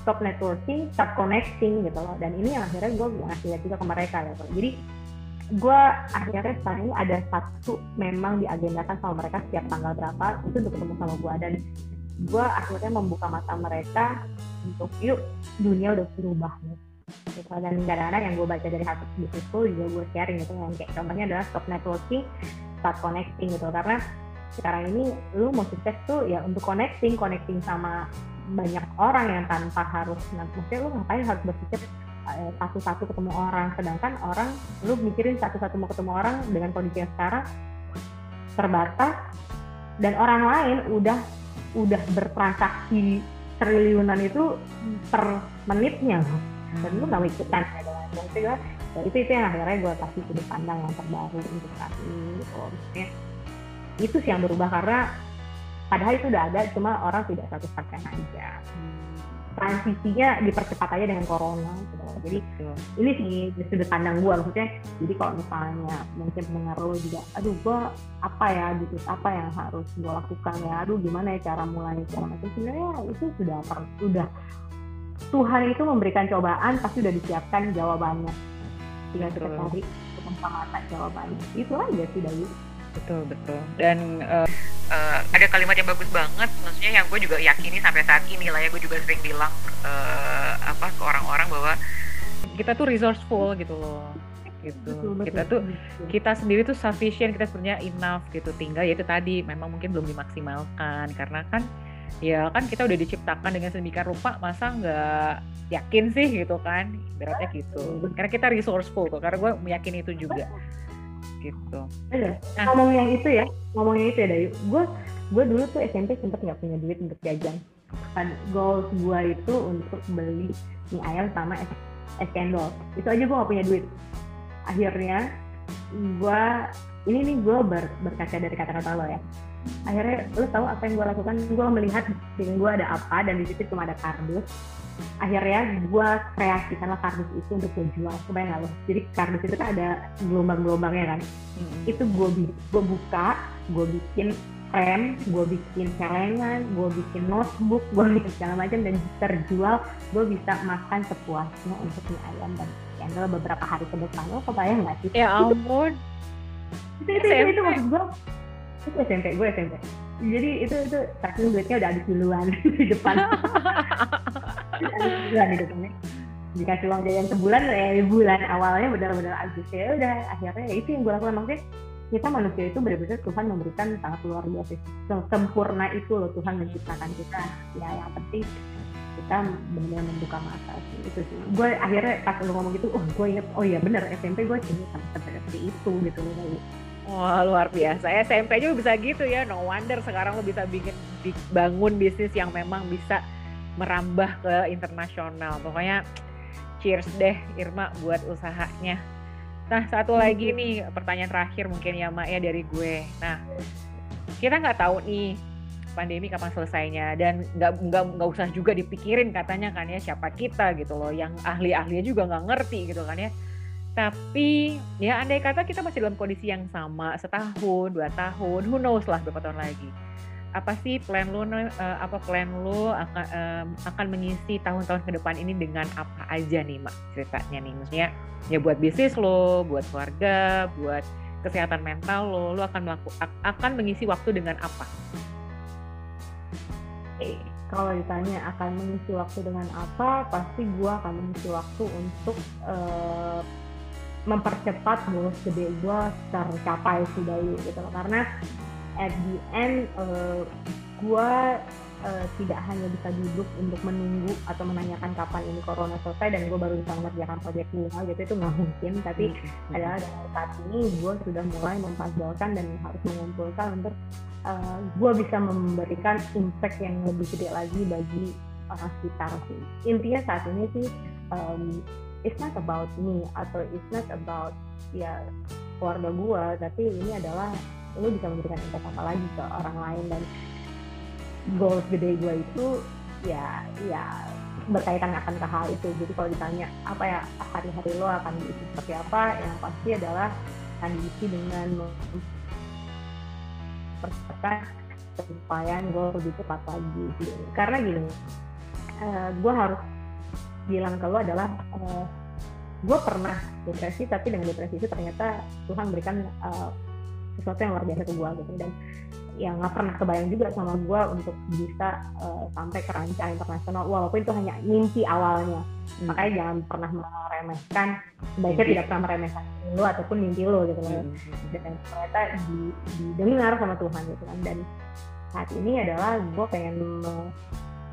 Speaker 2: stop networking, start connecting gitu loh. Dan ini yang akhirnya gue ngasih lihat juga ke mereka gitu. Jadi gue akhirnya sekarang ini ada satu memang diagendakan sama mereka setiap tanggal berapa itu untuk ketemu sama gue dan gue akhirnya membuka mata mereka untuk yuk dunia udah berubah nih. Gitu. dan kadang-kadang yang gue baca dari Harvard Business School juga gue sharing gitu yang kayak contohnya adalah stop networking start connecting gitu. Karena sekarang ini lu mau sukses tuh ya untuk connecting connecting sama banyak orang yang tanpa harus maksudnya lu ngapain harus berpikir eh, satu-satu ketemu orang? Sedangkan orang lu mikirin satu-satu mau ketemu orang dengan kondisi yang sekarang terbatas dan orang lain udah udah bertransaksi triliunan itu per menitnya. Dan lu nggak ikutan. Itu ya itu itu yang akhirnya gue kasih sudut pandang yang terbaru untuk saat ini. Gitu. Maksudnya, itu sih yang berubah karena padahal itu udah ada cuma orang tidak satu persen aja transisinya dipercepat aja dengan corona gitu. jadi ini sih sudut pandang gue maksudnya jadi kalau misalnya mungkin pendengar lo juga aduh gue apa ya gitu apa yang harus gue lakukan ya aduh gimana ya cara mulai segala macam sebenarnya itu sudah sudah Tuhan itu memberikan cobaan pasti udah disiapkan jawabannya. Tinggal kita cari mata jawabannya. Itu aja sih dari
Speaker 1: betul betul. Dan uh, uh, ada kalimat yang bagus banget maksudnya yang gue juga yakini sampai saat ini lah ya gue juga sering bilang uh, apa ke orang-orang bahwa kita tuh resourceful gitu loh gitu. Betul, betul, kita tuh betul. kita sendiri tuh sufficient kita sebenarnya enough gitu. Tinggal ya itu tadi memang mungkin belum dimaksimalkan. Karena kan ya kan kita udah diciptakan dengan sedemikian rupa masa nggak yakin sih gitu kan? Beratnya gitu. Karena kita resourceful kok karena gue meyakini itu juga gitu.
Speaker 2: Nah, ngomong yang itu ya, ngomong yang itu ya dari gue gue dulu tuh SMP sempet nggak punya duit untuk jajan. Kan goals gue itu untuk beli mie ayam sama es, es cendol. Itu aja gue nggak punya duit. Akhirnya gue ini nih gue ber, berkaca dari kata-kata lo ya. Akhirnya lo tahu apa yang gue lakukan? Gue melihat dengan gue ada apa dan di situ cuma ada kardus akhirnya gue kreasikanlah kardus itu untuk gue jual. Kebayang gak lo jadi kardus itu kan ada gelombang-gelombangnya kan? Hmm. itu gue gue buka gue bikin frame gue bikin celengan gue bikin notebook gue bikin segala macam dan terjual gue bisa makan sepuasnya untuk mie ayam dan cendol beberapa hari ke depan. Lo kebayang gak sih?
Speaker 1: Ya ampun.
Speaker 2: Itu itu, itu, itu, itu maksud gue itu SMP gue SMP jadi itu itu saking duitnya udah habis duluan di depan. Bulan gitu kan dikasih uang jajan sebulan eh bulan awalnya benar-benar agus ya udah akhirnya ya itu yang gue lakukan. Maksudnya kita manusia itu benar-benar Tuhan memberikan sangat luar biasa. Sempurna itu loh Tuhan menciptakan kita. Ya yang penting kita benar-benar membuka mata. Sih itu sih. Gue akhirnya pas lu ngomong gitu oh gue inget oh iya benar SMP gue sih sama seperti itu gitu. loh
Speaker 1: Wah luar biasa. SMP juga bisa gitu ya. No wonder sekarang lo bisa bikin bangun bisnis yang memang bisa merambah ke internasional. Pokoknya cheers deh Irma buat usahanya. Nah satu lagi nih pertanyaan terakhir mungkin ya Mak ya dari gue. Nah kita nggak tahu nih pandemi kapan selesainya. Dan nggak nggak nggak usah juga dipikirin katanya kan ya siapa kita gitu loh. Yang ahli-ahlinya juga nggak ngerti gitu kan ya tapi ya andai kata kita masih dalam kondisi yang sama setahun, dua tahun, who knows lah berapa tahun lagi. Apa sih plan lu uh, apa plan lu akan um, akan mengisi tahun-tahun ke depan ini dengan apa aja nih Mak ceritanya nih maksudnya ya buat bisnis lo, buat keluarga, buat kesehatan mental lo, lo akan melaku, akan mengisi waktu dengan apa?
Speaker 2: Kalau ditanya akan mengisi waktu dengan apa, pasti gua akan mengisi waktu untuk uh, mempercepat goals gede gue tercapai sih dari gitu. Loh karena at the end uh, gue uh, tidak hanya bisa duduk untuk menunggu atau menanyakan kapan ini corona selesai dan gue baru bisa mengerjakan proyek gue gitu. Itu nggak mungkin tapi hmm. adalah saat ini gue sudah mulai mempuzzlekan dan harus mengumpulkan untuk uh, gue bisa memberikan impact yang lebih gede lagi bagi orang sekitar sih. Intinya saat ini sih um, it's not about me atau it's not about ya keluarga gue tapi ini adalah lu bisa memberikan impact apa lagi ke orang lain dan goals gede gue itu ya ya berkaitan akan ke hal itu. Jadi kalau ditanya apa ya hari-hari lo akan diisi seperti apa yang pasti adalah akan diisi dengan mempercepat pencapaian gue lebih cepat lagi. Karena gini uh, eh, gue harus bilang ke lo adalah uh, gue pernah depresi tapi dengan depresi itu ternyata Tuhan berikan uh, sesuatu yang luar biasa ke gue gitu. Dan yang nggak pernah kebayang juga sama gue untuk bisa uh, sampai ke rancang internasional walaupun itu hanya mimpi awalnya. Hmm. makanya jangan pernah meremehkan sebaiknya tidak pernah meremehkan lo ataupun mimpi lo gitu loh. Hmm. dan ternyata di, didengar sama Tuhan gitu kan. Dan saat ini adalah gue pengen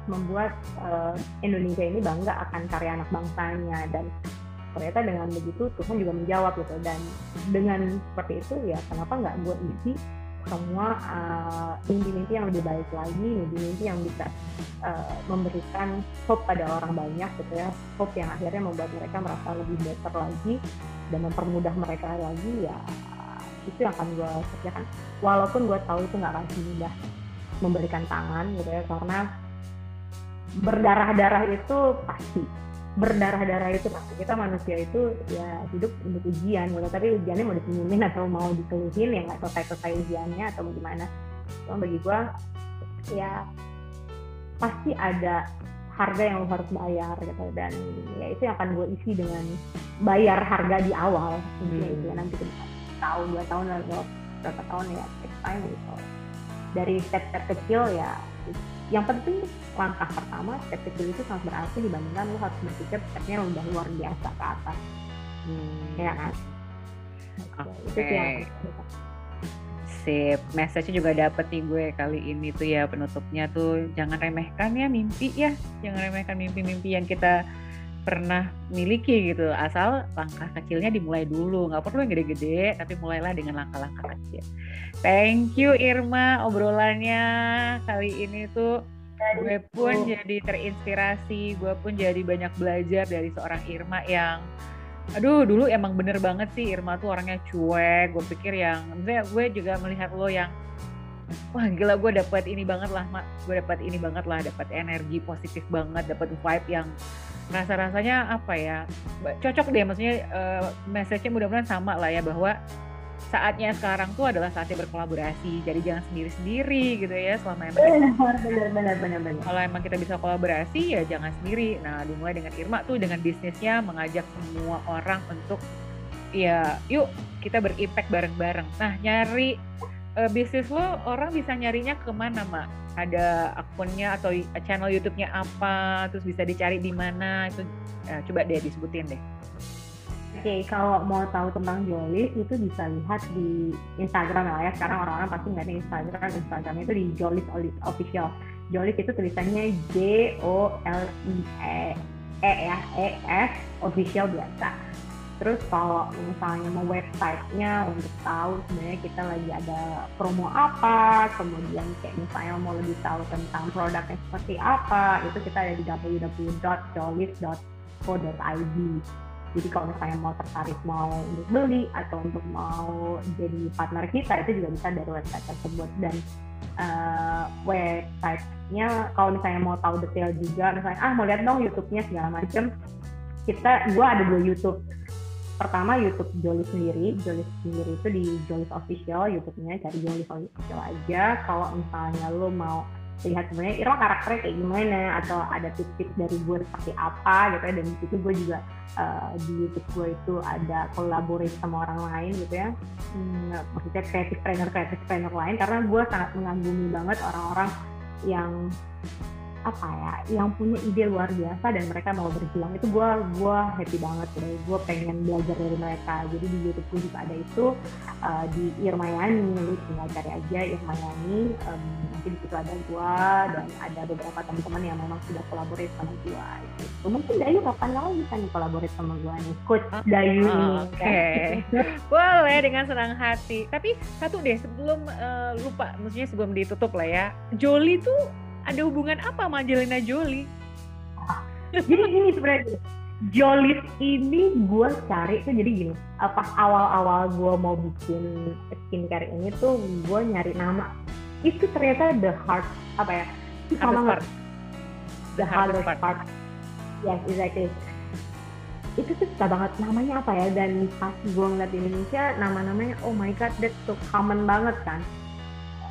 Speaker 2: membuat uh, Indonesia ini bangga akan karya anak bangsanya. Dan ternyata dengan begitu Tuhan juga menjawab gitu. Dan dengan seperti itu ya kenapa nggak gue isi semua mimpi mimpi-mimpi yang lebih baik lagi mimpi-mimpi yang bisa uh, memberikan hope pada orang banyak gitu ya. Hope yang akhirnya membuat mereka merasa lebih better lagi dan mempermudah mereka lagi ya itu yang akan gue kerjakan walaupun gue tahu itu nggak akan mudah memberikan tangan gitu ya karena berdarah-darah itu pasti. Berdarah-darah itu pasti. Kita manusia itu ya hidup untuk ujian gitu. Tapi ujiannya mau disenyumin atau mau dikeluhin ya nggak selesai-selesai ujiannya atau gimana. Cuma bagi gue ya pasti ada harga yang lo harus bayar gitu. Dan ya itu yang akan gue isi dengan bayar harga di awal. Hmm. itu ya nanti tahun dua tahun lalu berapa tahun ya take time gitu. Dari step-step kecil ya yang penting langkah pertama step kecil itu sangat berarti dibandingkan lo harus berpikir stepnya udah luar biasa ke atas. Hmm. ya kan?
Speaker 1: Okay. itu yang sip. Message juga dapet nih gue kali ini tuh ya penutupnya tuh. Jangan remehkan ya mimpi ya. Jangan remehkan mimpi-mimpi yang kita pernah miliki gitu. Asal langkah kecilnya dimulai dulu. Nggak perlu yang gede-gede tapi mulailah dengan langkah-langkah kecil. Thank you Irma obrolannya kali ini tuh gue pun jadi terinspirasi gue pun jadi banyak belajar dari seorang Irma yang aduh dulu emang bener banget sih Irma tuh orangnya cuek gue pikir yang gue juga melihat lo yang wah gila gue dapat ini banget lah mak. Gue dapat ini banget lah dapat energi positif banget dapat vibe yang rasa rasanya apa ya cocok deh maksudnya uh, message-nya mudah-mudahan sama lah ya bahwa saatnya sekarang tuh adalah saatnya berkolaborasi. Jadi jangan sendiri-sendiri gitu ya selama emang
Speaker 2: benar benar benar benar
Speaker 1: kalau emang kita bisa kolaborasi ya jangan sendiri. Nah dimulai dengan Irma tuh dengan bisnisnya mengajak semua orang untuk ya yuk kita berimpact bareng-bareng. Nah nyari uh, bisnis lo orang bisa nyarinya ke mana mak? Ada akunnya atau channel YouTube-nya apa? Terus bisa dicari di mana? Itu uh, coba deh disebutin deh
Speaker 2: okay, kalau mau tahu tentang Jolis itu bisa lihat di Instagram ya. Sekarang orang-orang pasti nggak ada Instagram. Instagramnya itu di Jolis Official. Jolis itu tulisannya J O L I E E ya, E S Official biasa. Terus kalau misalnya mau websitenya untuk tahu sebenarnya kita lagi ada promo apa, kemudian kayak misalnya mau lebih tahu tentang produknya seperti apa, itu kita ada di www.jolis.co.id jadi kalau misalnya mau tertarik mau beli atau untuk mau jadi partner kita itu juga bisa dari website tersebut. Dan uh, websitenya kalau misalnya mau tahu detail juga misalnya ah mau lihat dong YouTube-nya segala macam kita gua ada dua YouTube. Pertama YouTube Joli sendiri. Joli sendiri itu di Jolis Official YouTube-nya cari Jolis Official aja. Kalau misalnya lo mau lihat sebenarnya Irma karakternya kayak gimana atau ada tips-tips dari gue seperti apa gitu ya. Dan di situ gue juga uh, di YouTube gue itu ada kolaborasi sama orang lain gitu ya. Hmm, maksudnya kreatif trainer kreatif trainer lain. Karena gue sangat mengagumi banget orang-orang yang apa ya yang punya ide luar biasa dan mereka mau berjuang itu gue gua happy banget deh gue pengen belajar dari mereka. Jadi di YouTube gue juga ada itu uh, di Irmayani lu tinggal cari aja Irmayani. Um, nanti di situ ada gue dan ada beberapa teman-teman yang memang sudah kolaborasi sama gue gitu. mungkin Dayu kapan lagi bisa nih kolaborasi sama gue nih? Coach uh, Dayu
Speaker 1: ini oke. okay. boleh dengan senang hati. Tapi satu deh sebelum uh, lupa maksudnya sebelum ditutup lah ya. Joli tuh ada hubungan apa sama Angelina Jolie?
Speaker 2: jadi gini sebenarnya Jolis ini gue cari tuh jadi gini pas awal-awal gue mau bikin skincare ini tuh gue nyari nama. Itu ternyata the hard apa ya?
Speaker 1: Sama part.
Speaker 2: the hardest part. part. Yes exactly. Itu tuh susah banget. Namanya apa ya? Dan pas gue ngeliat di Indonesia nama-namanya oh my god that's so common banget kan?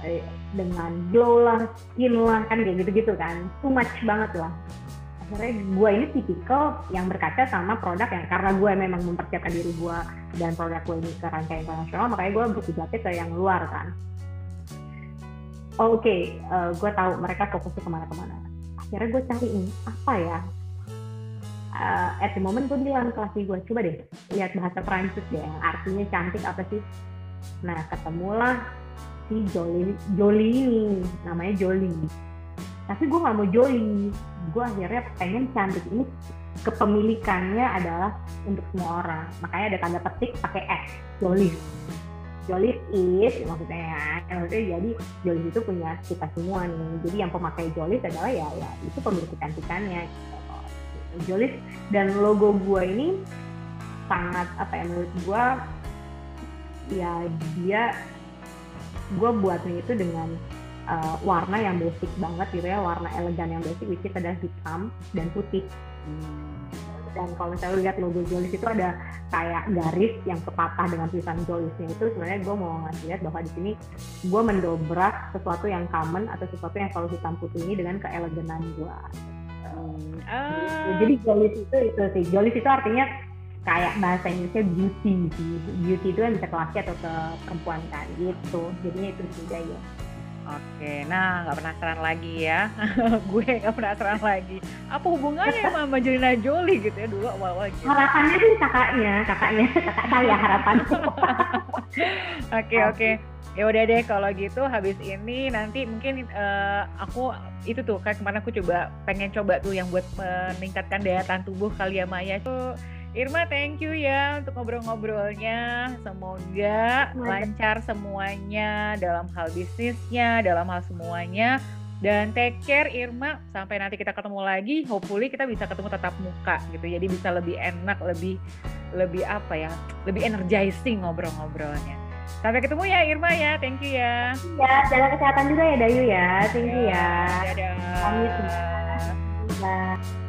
Speaker 2: Eh, dengan glow lah, skin lah, kan kayak gitu-gitu kan. Too much banget lah. Akhirnya gue ini tipikal yang berkaca sama produk yang karena gue memang mempersiapkan diri gue dan produk gue ini ke rantai internasional, makanya gue berkiblatnya ke yang luar kan. Oh, Oke, okay. uh, eh, gue tahu mereka fokusnya ke mana-kemana. Akhirnya gue cari ini apa ya uh, at the moment gue bilang ke kelas gue coba deh lihat bahasa Prancis deh artinya cantik apa sih nah ketemulah si Joli Joli ini namanya Joli tapi gue nggak mau Joli gue akhirnya pengen cantik. Ini kepemilikannya adalah untuk semua orang. Makanya ada tanda petik pakai S Joli Joli is maksudnya ya maksudnya jadi Joli itu punya kita semua nih. Jadi yang pemakai Joli adalah ya ya itu pemilik kecantikannya. Jolis dan logo gue ini sangat apa ya menurut gue ya dia gue buatnya itu dengan uh, warna yang basic banget gitu ya warna elegan yang basic which is ada hitam dan putih hmm. dan kalau misalnya lihat logo Jolis itu ada kayak garis yang kepatah dengan tulisan Jolisnya itu sebenarnya gue mau ngasih lihat bahwa di sini gue mendobrak sesuatu yang common atau sesuatu yang selalu hitam putih ini dengan keeleganan gue hmm. uh. jadi Jolis itu itu sih Jolis itu artinya kayak bahasa Inggrisnya beauty beauty itu kan bisa ke laki atau ke perempuan kan gitu jadinya itu juga ya
Speaker 1: Oke, nah nggak penasaran lagi ya. gue nggak penasaran lagi. Apa hubungannya sama Angelina Jolie gitu ya dulu awal-awal gitu.
Speaker 2: Harapannya sih kakaknya, kakaknya, kakak saya harapan.
Speaker 1: Oke oke. Ya udah deh kalau gitu habis ini nanti mungkin uh, aku itu tuh kayak ke mana aku coba pengen coba tuh yang buat meningkatkan daya tahan tubuh kali ya Maya. Tuh Irma, thank you ya untuk ngobrol-ngobrolnya. Semoga lancar semuanya dalam hal bisnisnya, dalam hal semuanya. Dan take care Irma, sampai nanti kita ketemu lagi. Hopefully kita bisa ketemu tetap muka gitu. Jadi bisa lebih enak, lebih lebih apa ya, lebih energizing ngobrol-ngobrolnya. Sampai ketemu ya Irma ya, thank you ya.
Speaker 2: Ya, jaga kesehatan juga ya Dayu ya, thank you ya.
Speaker 1: Dadah. Pamit.
Speaker 2: Bye.